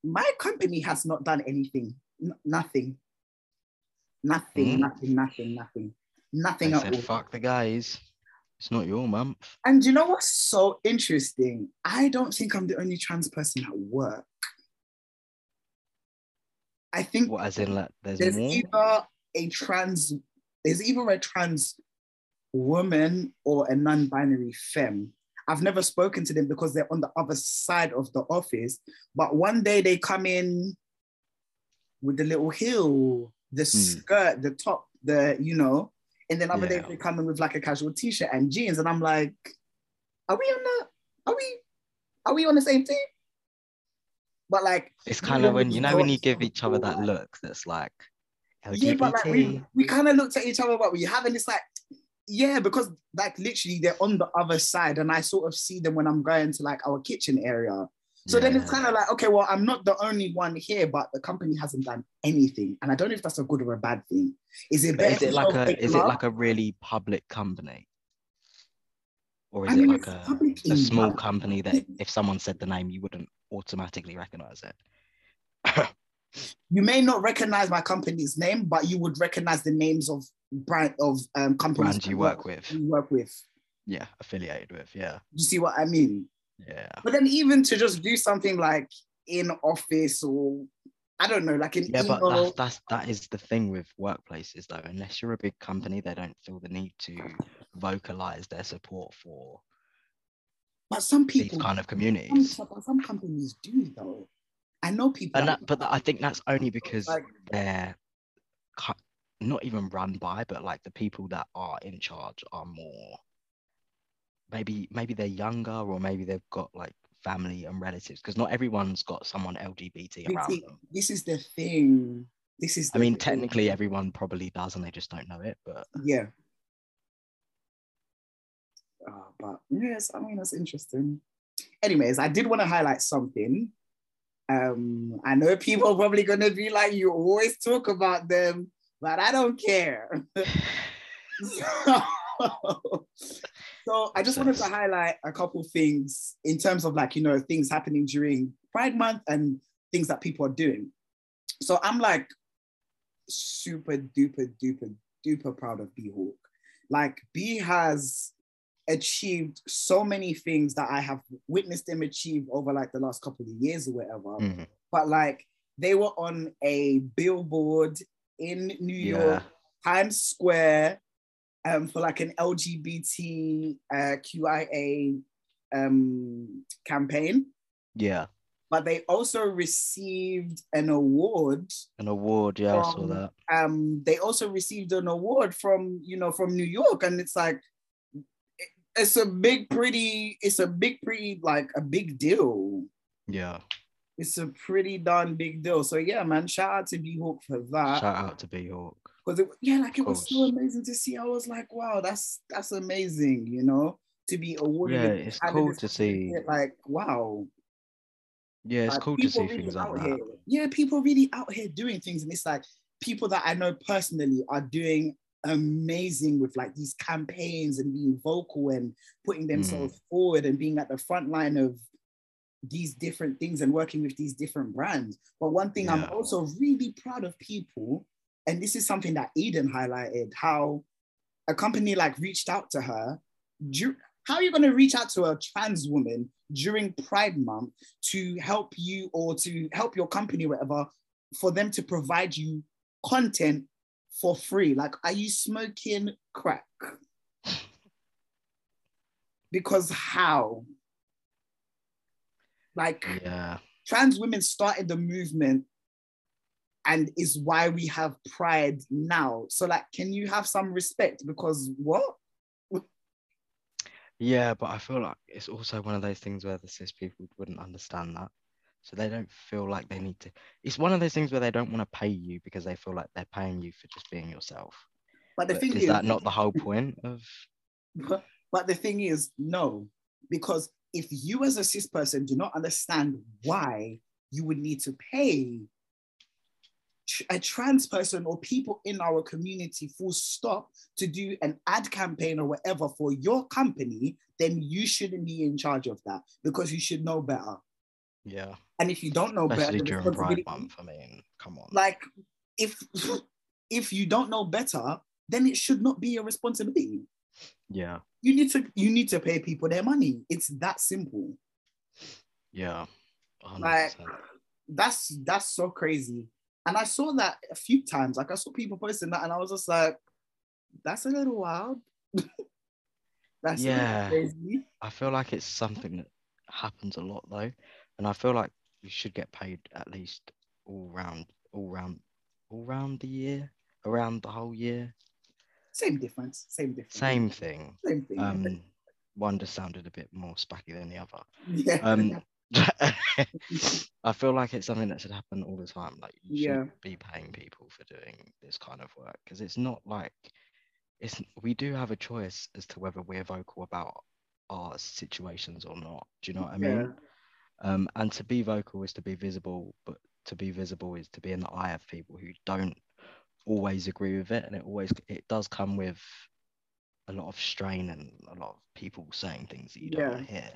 my company has not done anything. N- nothing. Nothing, Mm. nothing, nothing, nothing. Nothing They at said all. fuck the guys. It's not your month. And you know what's so interesting? I don't think I'm the only trans person at work. I think What as in like there's, there's more? either a trans, there's either a trans woman or a non-binary femme. I've never spoken to them because they're on the other side of the office. But one day they come in with the little heel, the hmm. skirt, the top, the you know, and then other days Yeah. they come in with like a casual t-shirt and jeans, and I'm like, are we on the? Are we? Are we on the same team? But like, It's kind of when you know when you give each other that look that's like LGBT. yeah, but like we, we kind of looked at each other, but we having this like, yeah, because like literally they're on the other side, and I sort of see them when I'm going to like our kitchen area. So then it's kind of like, okay, well, I'm not the only one here, but the company hasn't done anything, and I don't know if that's a good or a bad thing. Is it better is it like a is it like a really public company? Or is I it mean, like a, a small company that if someone said the name you wouldn't automatically recognize it? [laughs] you may not recognize my company's name, but you would recognize the names of brand of um, companies Brands you work with. You work with. Yeah, affiliated with. Yeah. You see what I mean? Yeah. But then even to just do something like in office or I don't know, like an Yeah, but email. that's that's that is the thing with workplaces though. Unless you're a big company, they don't feel the need to vocalize their support for but some these people, kind of some, communities. some companies do though. I know people. And that- that, but I think that's only because like they're not even run by, but like the people that are in charge are more maybe maybe they're younger or maybe they've got like family and relatives because not everyone's got someone LGBT around this, them. this is the thing. This is. I mean, thing. technically everyone probably does and they just don't know it, but Yeah. Uh, but yes, I mean that's interesting. Anyways, I did want to highlight something. Um, I know people are probably gonna be like, you always talk about them, but I don't care. so, [laughs] [laughs] [laughs] so I just wanted to highlight a couple things in terms of like, you know, things happening during Pride Month and things that people are doing. So I'm like super duper duper duper proud of B Hawk. Like B has achieved so many things that I have witnessed him achieve over like the last couple of years or whatever. Mhm. But like they were on a billboard in New York, yeah, Times Square, um, for like an LGBT uh, QIA um, campaign. yeah, But they also received an award an award. Yeah, I saw that. um, they also received an award from you know from New York, and it's like it's a big, pretty, it's a big, pretty like a big deal. Yeah, It's a pretty darn big deal. So yeah, man, shout out to B Hawk for that. shout out to B Hawk. Because yeah, like it was so amazing to see. I was like, wow, that's that's amazing, you know, to be awarded. Yeah, it's cool to see. Like, wow, Yeah, it's like, cool to see really things like out that. here. Yeah, people really out here doing things, and it's like people that I know personally are doing amazing with like these campaigns and being vocal and putting Mm. themselves forward and being at the front line of these different things and working with these different brands. But one thing I'm also really proud of people, and this is something that Eden highlighted, how a company like reached out to her. How are you going to reach out to a trans woman during Pride Month to help you or to help your company, whatever, for them to provide you content for free? Like, are you smoking crack? Because how? Like, Yeah, trans women started the movement and is why we have pride now. So, like, can you have some respect? Because what? yeah, but I feel like it's also one of those things where the cis people wouldn't understand that. So they don't feel like they need to. It's one of those things where they don't want to pay you because they feel like they're paying you for just being yourself. But the But thing is is, that not the whole point of? But, [laughs] but the thing is, no, because if you as a cis person do not understand why you would need to pay a trans person or people in our community full stop to do an ad campaign or whatever for your company, then you shouldn't be in charge of that because you should know better. Yeah, And if you don't know better, especially the during Pride Month. I mean, come on. like if [laughs] if you don't know better, then it should not be your responsibility. Yeah, You need to you need to pay people their money. It's that simple. yeah. 100%. Like that's that's so crazy. And I saw that a few times. Like I saw people posting that, and I was just like, that's a little wild. [laughs] that's Yeah. crazy. I feel like it's something that happens a lot though, and I feel like you should get paid at least all round, all round, all round the year, around the whole year. Same difference. Same difference. Same thing. Same thing. Um, one just sounded a bit more spacky than the other. [laughs] yeah. Um, [laughs] I feel like it's something that should happen all the time. Like you Yeah. should be paying people for doing this kind of work because it's not like it's. We do have a choice as to whether we're vocal about our situations or not. Do you know what I mean? Yeah. Um, and to be vocal is to be visible, but to be visible is to be in the eye of people who don't always agree with it, and it always it does come with a lot of strain and a lot of people saying things that you don't want to hear.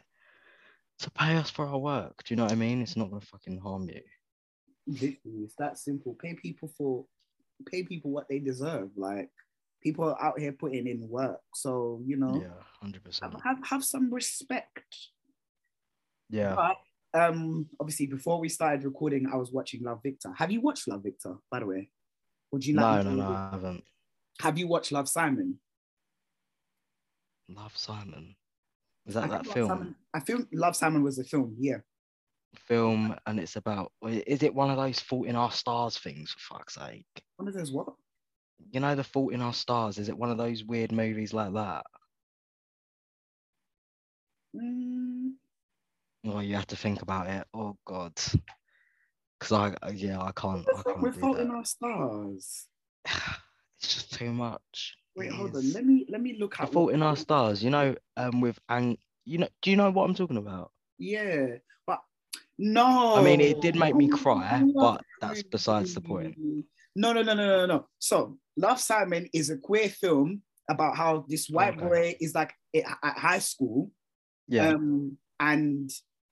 To pay us for our work, do you know what I mean? It's not gonna fucking harm you. Literally, it's that simple. Pay people for pay people what they deserve. Like people are out here putting in work. So, you know, Yeah, hundred percent. have, have some respect. Yeah, But um obviously before we started recording, I was watching Love Victor. Have you watched Love Victor, by the way? Would you no, like no, no, I haven't. Have you watched Love Simon? Love Simon. Is I that that film? Simon, I feel Love Simon was a film, yeah. Film, and it's about. Is it one of those Fault in Our Stars things? For fuck's sake. One of those what? You know the Fault in Our Stars. Is it one of those weird movies like that? Mm, Oh, you have to think about it. Oh God. Because I, yeah, I can't. I can't do Fault in. Our Stars? [sighs] [sighs] [sighs] It's just too much. Wait, It hold on. Let me let me look The at Fault in Our Stars. You know, um, with Ang. You know, do you know what I'm talking about? Yeah, but no. I mean, it did make me cry, but that's besides the point. No, no, no, no, no, no. So, Love Simon is a queer film about how this white Okay. boy is like at at high school, Yeah. um, and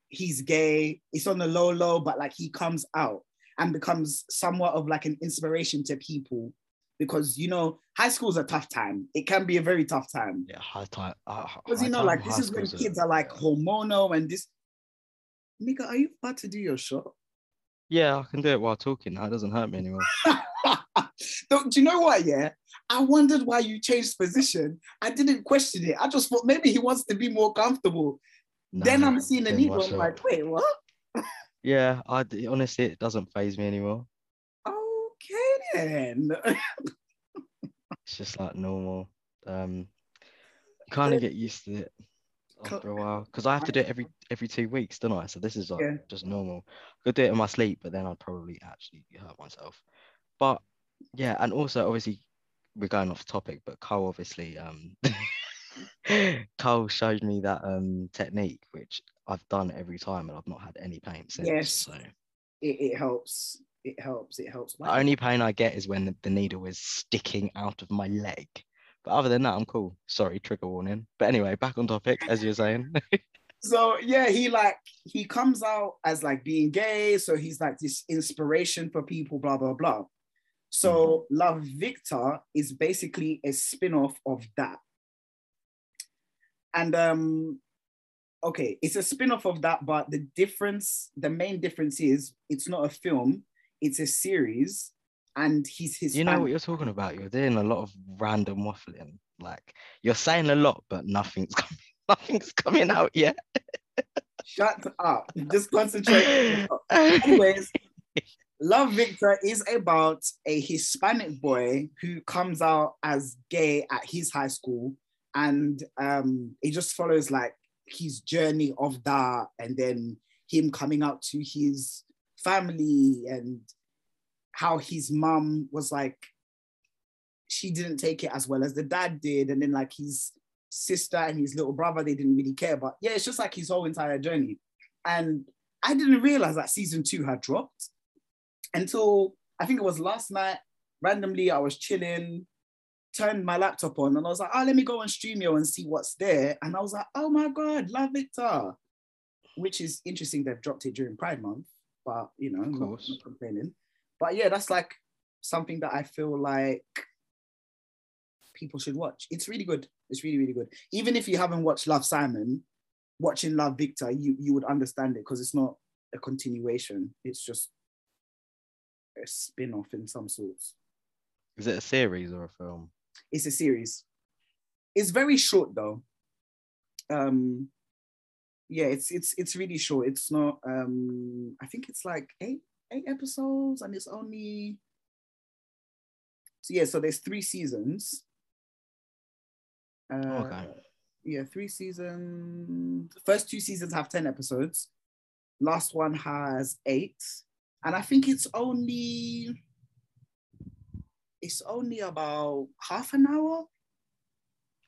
he's gay. It's on the low, low, but like he comes out and becomes somewhat of like an inspiration to people because you know high school's a tough time. It can be a very tough time yeah. High time. Uh, because you know, like this is when kids are like hormonal and this. Nigga, are you about to do your shot? Yeah, I can do it while talking. That doesn't hurt me anymore. [laughs] Don't- you know what? Yeah, I wondered why you changed position. I didn't question it. I just thought maybe he wants to be more comfortable. then I'm seeing the needle. I'm like, wait, what? Yeah, I honestly, it doesn't faze me anymore. Then. It's just like normal. Um, you kind of get used to it after a while because I have to do it every every two weeks, don't I? So this is like Yeah. just normal. I could do it in my sleep, but then I'd probably actually hurt myself. But yeah, and also obviously we're going off topic, but Cole obviously um [laughs] Cole showed me that um technique which I've done every time and I've not had any pain since. Yes. So It, it helps. It helps. It helps. the only pain I get is when the, the needle is sticking out of my leg. But other than that, I'm cool. Sorry, trigger warning. But anyway, back on topic, as you're saying. [laughs] so yeah, he like he comes out as like being gay, so he's like this inspiration for people, blah blah blah. So Love Victor is basically a spin-off of that. And um okay, it's a spin-off of that, but the difference, the main difference is it's not a film, it's a series, and he's his you know what you're talking about? You're doing a lot of random waffling. Like you're saying a lot, but nothing's [laughs] coming, nothing's coming out yet. Shut up. Just concentrate. [laughs] Anyways, Love Victor is about a Hispanic boy who comes out as gay at his high school, and um, it just follows like his journey of that, and then him coming out to his family and how his mom was like, she didn't take it as well as the dad did, and then like his sister and his little brother, they didn't really care. But yeah, it's just like his whole entire journey, and I didn't realize that season two had dropped until I think it was last night. Randomly, I was chilling, turned my laptop on, and I was like, "Oh, let me go on Stremio and see what's there." And I was like, "Oh my god, Love Victor," which is interesting. They've dropped it during Pride Month, but you know, Of not, course. not complaining. But yeah, that's like something that I feel like people should watch. It's really good. It's really really good. Even if you haven't watched Love Simon, watching Love Victor, you you would understand it because it's not a continuation. It's just a spin-off in some sorts. Is it a series or a film? It's a series. It's very short though. Um yeah, it's it's it's really short. It's not um I think it's like eight eight episodes and it's only so yeah, so there's three seasons. Uh, Okay. Yeah, three seasons. First two seasons have 10 episodes. Last one has eight. And I think it's only it's only about half an hour.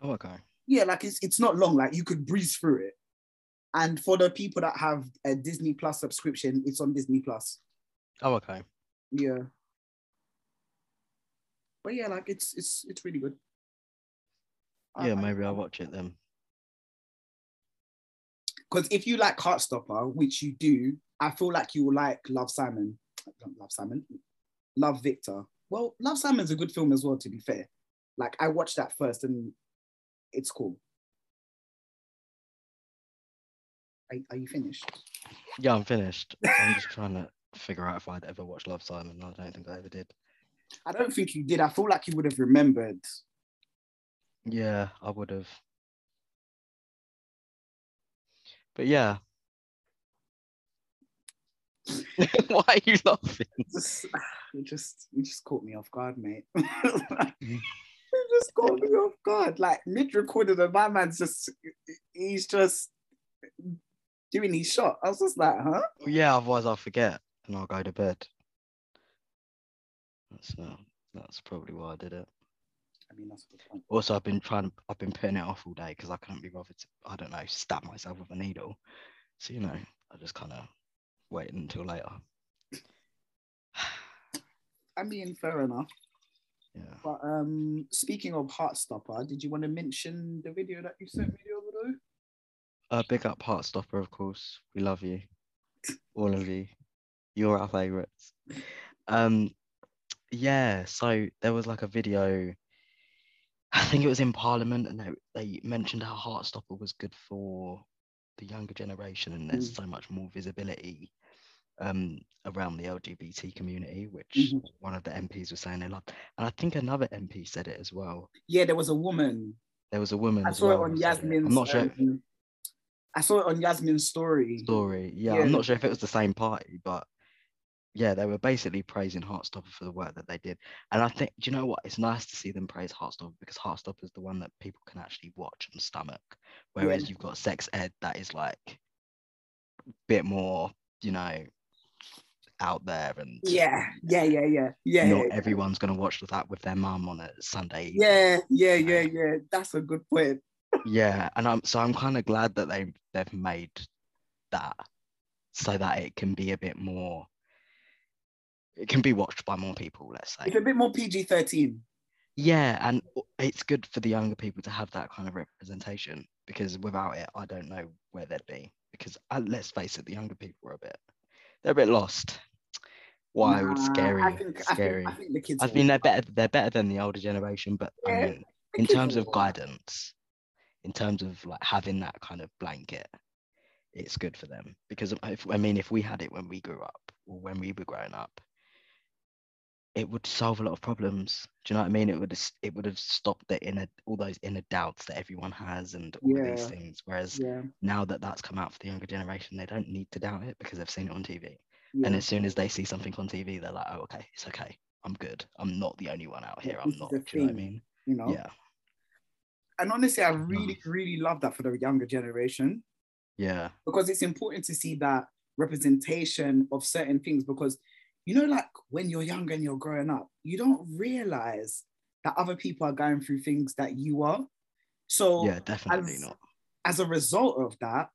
Oh, okay. Yeah, like it's it's not long, like you could breeze through it. And for the people that have a Disney Plus subscription, it's on Disney Plus. Oh, okay. Yeah. But yeah, like it's it's it's really good. Yeah, maybe I'll watch it then. Because if you like Heartstopper, which you do, I feel like you will like Love Simon. Love Simon. Love Victor. Well, Love Simon's a good film as well, to be fair. Like I watched that first and it's cool. Are, are you finished? Yeah, I'm finished. I'm just trying to figure out if I'd ever watched Love Simon. I don't think I ever did. I don't think you did. I feel like you would have remembered. Yeah, I would have. But yeah. [laughs] Why are you laughing? Just, [sighs] you just you just caught me off guard, mate. [laughs] Mm. you just caught me off guard. Like mid recorded and my man's just he's just doing his shot. I was just like, huh? Yeah, otherwise I'll forget and I'll go to bed. That's uh, that's probably why I did it. I mean that's a good point. Also, I've been trying. I've been putting it off all day because I couldn't be bothered to. I don't know, stab myself with a needle. So you know, I just kind of waited until later. I mean, fair enough. Yeah. But um speaking of Heartstopper, did you want to mention the video that you sent me the other day? Uh, big up Heartstopper, of course. We love you, all of you. You're our favorites. Um, yeah. So there was like a video. I think it was in Parliament, and they they mentioned how Heartstopper was good for the younger generation, and there's so much more visibility um around the LGBT community, which Mhm. one of the MPs was saying they loved, and I think another MP said it as well. Yeah, there was a woman. There was a woman. I saw well it on Yasmin's I'm not sure. um, I saw it on Yasmin's story. story. Yeah, Yeah. I'm not sure if it was the same party, but yeah, they were basically praising Heartstopper for the work that they did. And I think, do you know what? It's nice to see them praise Heartstopper because Heartstopper is the one that people can actually watch and stomach. Whereas Yeah. you've got Sex Ed that is like a bit more, you know, out there and Yeah, yeah, yeah, yeah, yeah. not yeah, everyone's going to watch that with their mum on a Sunday. evening. yeah, yeah, yeah, yeah. That's a good point. Yeah, and I'm so I'm kind of glad that they they've made that so that it can be a bit more. It can be watched by more people. Let's say. It's a bit more PG thirteen. Yeah, and it's good for the younger people to have that kind of representation because without it, I don't know where they'd be. Because uh, let's face it, the younger people are a bit, they're a bit lost. Wild, Nah, scary, I think, scary. I think, I think the kids. I mean, they're better. They're better than the older generation, but I mean, in terms of guidance, in terms of like having that kind of blanket, it's good for them because if, I mean, if we had it when we grew up or when we were growing up, it would solve a lot of problems. Do you know what I mean? It would have, it would have stopped the inner all those inner doubts that everyone has and all of these things. Whereas Yeah, now that that's come out for the younger generation, they don't need to doubt it because they've seen it on TV. yeah. And as soon as they see something on TV, they're like, "Oh, okay, it's okay. I'm good. I'm not the only one out Yeah, here. I'm not." Do you know what I mean? you know. Yeah, And honestly, I really, really love that for the younger generation yeah, because it's important to see that representation of certain things because you know, like when you're younger and you're growing up, you don't realize that other people are going through things that you are. So yeah. Definitely as- not. as a result of that,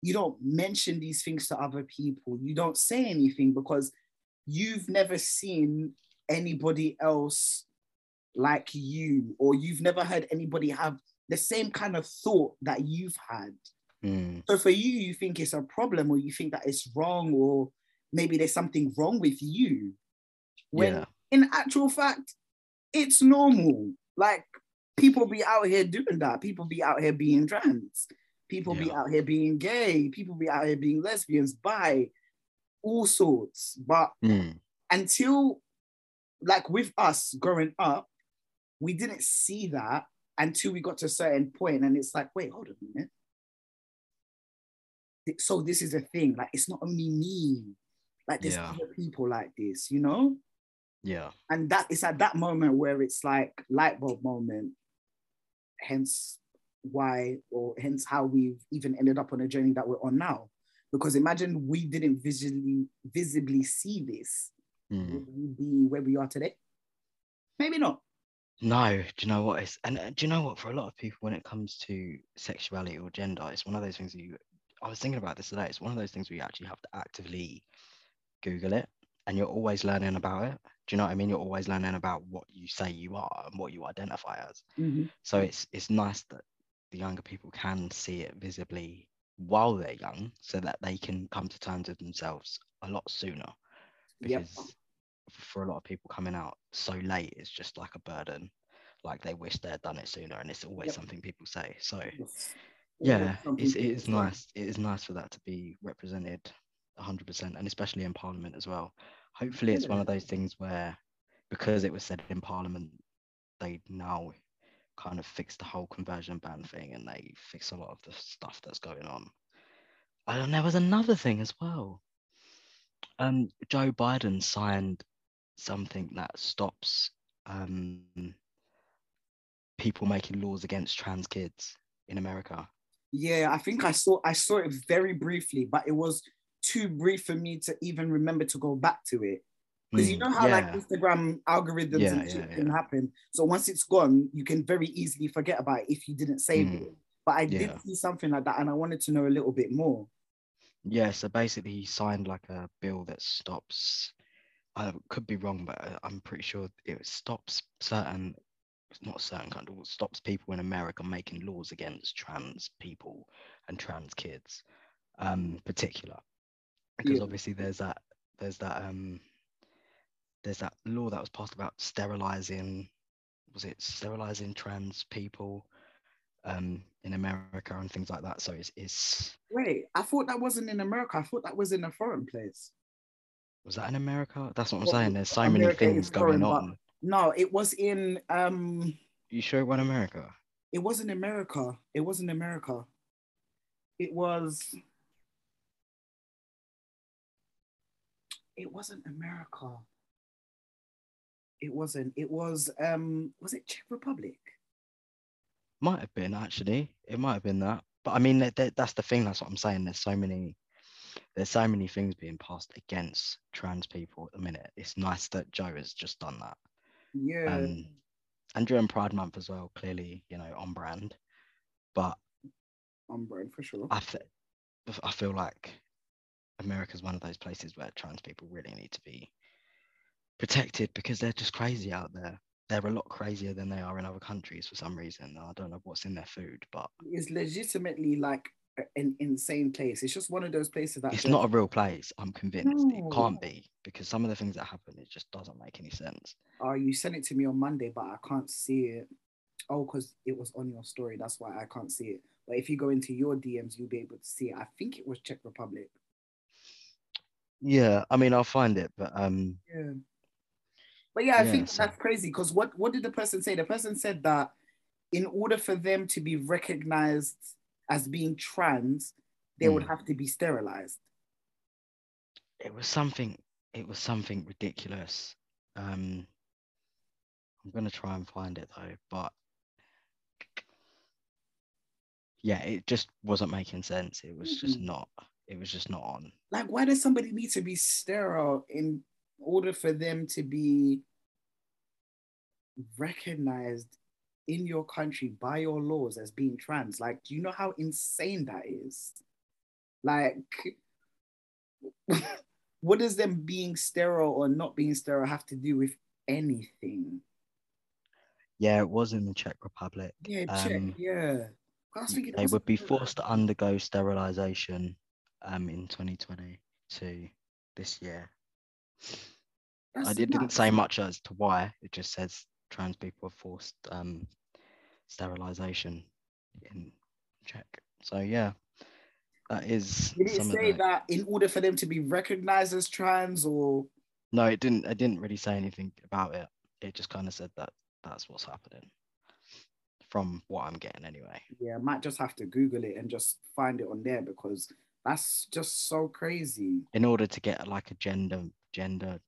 you don't mention these things to other people. You don't say anything because you've never seen anybody else like you, or you've never heard anybody have the same kind of thought that you've had. Mm, So for you, you think it's a problem, or you think that it's wrong, or maybe there's something wrong with you. When yeah, in actual fact, it's normal. Like people be out here doing that. People be out here being trans. People be out here being gay. People be out here being lesbians, bi, all sorts. But mm, until, like with us growing up, we didn't see that until we got to a certain point, and it's like, wait, hold on a minute. So this is a thing. Like it's not only me. Like there's Yeah. other people like this, you know yeah, and that it's at that moment where it's like light bulb moment hence why or hence how we've even ended up on a journey that we're on now because imagine we didn't visually visibly see this mm. would we be where we are today maybe not No, do you know what? It's and uh, do you know what? For a lot of people, when it comes to sexuality or gender, it's one of those things that you. I was thinking about this today. It's one of those things where you actually have to actively Google it, and you're always learning about it. Do you know what I mean? You're always learning about what you say you are and what you identify as. So it's it's nice that the younger people can see it visibly while they're young, so that they can come to terms with themselves a lot sooner. Yep. For a lot of people coming out so late is just like a burden. Like they wish they had done it sooner, and it's always Yep. something people say. So Yes. yeah, it's, it is nice. It is nice for that to be represented 100%, and especially in Parliament as well. Hopefully, it's one of those things where, because it was said in Parliament, they now kind of fix the whole conversion ban thing, and they fix a lot of the stuff that's going on. And there was another thing as well. Um, Joe Biden signed something that stops um, people making laws against trans kids in America. yeah i think i saw i saw it very briefly but it was too brief for me to even remember to go back to it because you Mm, know how like. Instagram algorithms Yeah, and shit yeah, can yeah. happen. So once it's gone, you can very easily forget about it if you didn't save Mm, it. But I did yeah. see something like that, and I wanted to know a little bit more. Yeah, so basically he signed like a bill that stops. I could be wrong, but I- I'm pretty sure it stops certain, not certain kind of stops people in America making laws against trans people and trans kids, um, particular, because Yeah. obviously there's that there's that um there's that law that was passed about sterilizing, was it sterilizing trans people, um, in America and things like that. So it's it's Wait, I thought that wasn't in America. I thought that was in a foreign place. Was that in America? That's what I'm Well, saying. There's so many America is things going on. No, it was in um You sure it went America? it wasn't America. It wasn't America. It was it wasn't America. It wasn't. It was um was it Czech Republic? Might have been actually. It might have been that. But I mean, that, that- that's the thing. That's what I'm saying. There's so many. There's so many things being passed against trans people at the minute. It's nice that Joe has just done that. Yeah. Um, and during Pride Month as well, clearly, you know, on brand. But on brand for sure. I, I feel like America's one of those places where trans people really need to be protected because they're just crazy out there. They're a lot crazier than they are in other countries for some reason. I don't know what's in their food, but It's legitimately like an insane place. It's just one of those places that it's just- not a real place. I'm convinced it can't be because some of the things that happen, it just doesn't make any sense. Oh, you sent it to me on Monday, but I can't see it. Oh, because it was on your story. That's why I can't see it. But if you go into your DMs, you'll be able to see it. I think it was Czech Republic. Yeah, I mean, I'll find it, but um, Yeah. But yeah, I Yeah, think so- that's crazy because what, what did the person say? The person said that in order for them to be recognized as being trans, they would Mm. have to be sterilized. it was something. It was something ridiculous. Um, I'm gonna try and find it though, but yeah, it just wasn't making sense. It was just Mhm. not. It was just not on. Like, why does somebody need to be sterile in order for them to be recognized in your country by your laws as being trans? Like, do you know how insane that is? Like, [laughs] what does them being sterile or not being sterile have to do with anything? Yeah, it was in the Czech Republic. Yeah, check. Um, yeah. I they would be forced to undergo sterilization um, in 2022 this year. I that's did, didn't nuts. say much as to why. It just says trans people are forced um, sterilization in Czech. So yeah, that is Did it say the. that in order for them to be recognized as trans or No, it didn't. I didn't really say anything about it. It just kind of said that that's what's happening. From what I'm getting anyway. yeah, I might just have to Google it and just find it on there because that's just so crazy. In order to get like a gender gender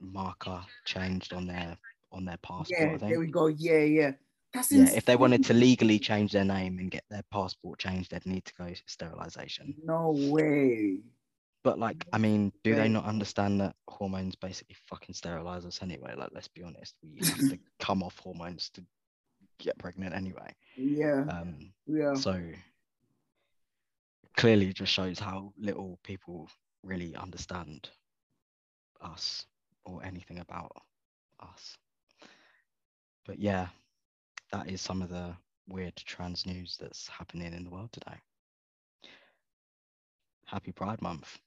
marker changed on their on their passport, Yeah, there we go. Yeah, yeah. That's Yeah, if they wanted to legally change their name and get their passport changed, they'd need to go sterilization. No way. But like, I mean, do they not understand that hormones basically fucking sterilize us anyway? Like, let's be honest, we have to [laughs] come off hormones to get pregnant anyway. Yeah, Um, yeah. so clearly, it just shows how little people really understand us or anything about us. But yeah, that is some of the weird trans news that's happening in the world today. Happy Pride Month.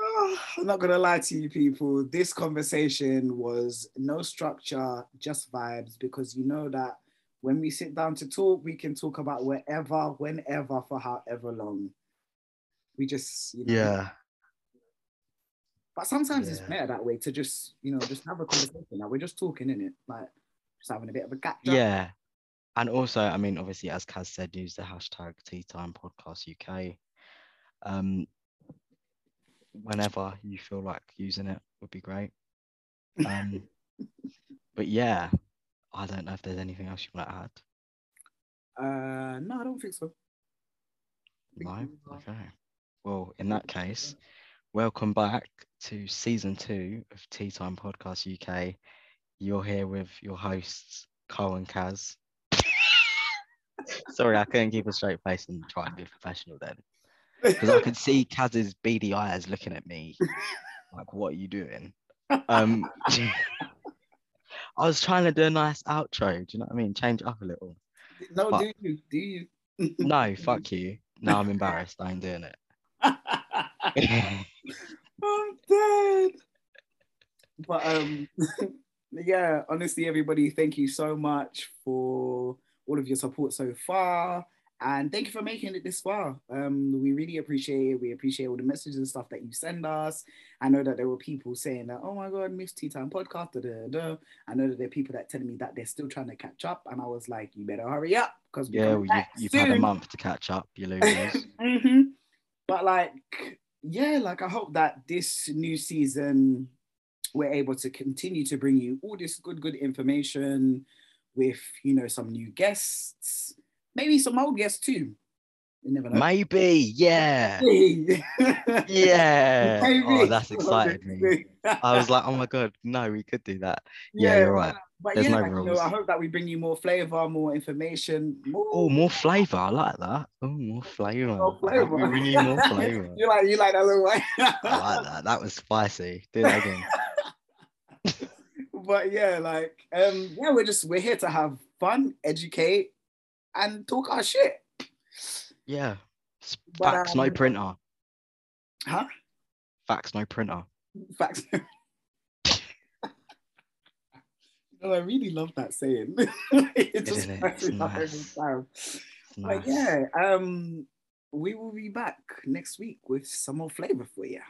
Oh, [laughs] [sighs] I'm not gonna lie to you people. This conversation was no structure, just vibes, because you know that when we sit down to talk, we can talk about wherever, whenever, for however long. We just, you know, Yeah. But sometimes it's better that way to just, you know, just have a conversation. Like we're just talking in it, like just having a bit of a up. Yeah. And also, I mean, obviously, as Kaz said, use the hashtag Tea Time Podcast UK. Um, whenever you feel like using it would be great. Um, [laughs] but yeah, I don't know if there's anything else you want to add. Uh, no, I don't think so. No? Okay. Well, in that case, welcome back to season two of Tea Time Podcast UK. You're here with your hosts, Cole and Kaz. [laughs] Sorry, I couldn't keep a straight face and try and be professional then. Because I could see [laughs] Kaz's beady eyes looking at me like, what are you doing? Um, [laughs] I was trying to do a nice outro. Do you know what I mean? Change up a little. no, but- do you? Do you? No, fuck you. No, I'm embarrassed. I ain't doing it. I'm dead. But um, [laughs] yeah, honestly, everybody, thank you so much for all of your support so far. And thank you for making it this far. Um, we really appreciate it. We appreciate all the messages and stuff that you send us. I know that there were people saying that, oh my God, Miss Tea Time podcast. Da, da, da. I know that there are people that telling me that they're still trying to catch up. And I was like, you better hurry up because yeah, well, you've, you've had a month to catch up, you losers. [laughs] hmm But like, yeah, like I hope that this new season we're able to continue to bring you all this good, good information with you know some new guests, maybe some old guests too. You never know. Maybe, yeah. [laughs] Maybe. Yeah. Oh, that's excited me. [laughs] I was like, oh my god, no, we could do that. Yeah, you're right. But There's yeah, no like, you know, rules. I hope that we bring you more flavor, more information. More, Oh, more flavor. I like that. Oh, more flavor. more hope we flavor. bring you more flavor. [laughs] you like you like that little way. I like that. That was spicy. Do that again. [laughs] but yeah, like um, yeah, we're just we're here to have fun, educate, and talk our shit. Yeah. S- But, Facts, no um, printer. Huh? Facts, no printer. Facts. [laughs] No, I really love that saying. [laughs] it just it? It's me every nice. But yeah, um, we will be back next week with some more flavor for you.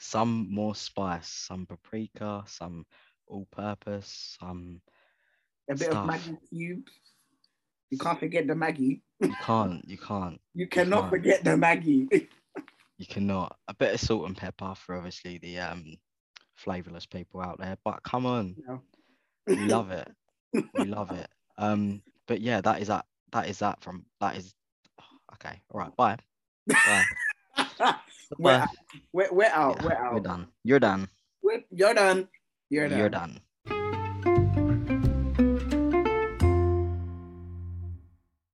Some more spice, some paprika, some all-purpose, some A bit of Maggi cubes. You can't forget the Maggi. you can't, you can't, [laughs] You cannot can't. forget the Maggi. [laughs] you cannot. A bit of salt and pepper for obviously the um flavorless people out there. But come on, No. We love it. We [laughs] love it. Um, but yeah, that is that. That is that from that is okay. All right, bye. Bye. [laughs] we're, we're, we're out. Yeah, we're out. We're done. You're done. We're- you're done. You're done. You're done.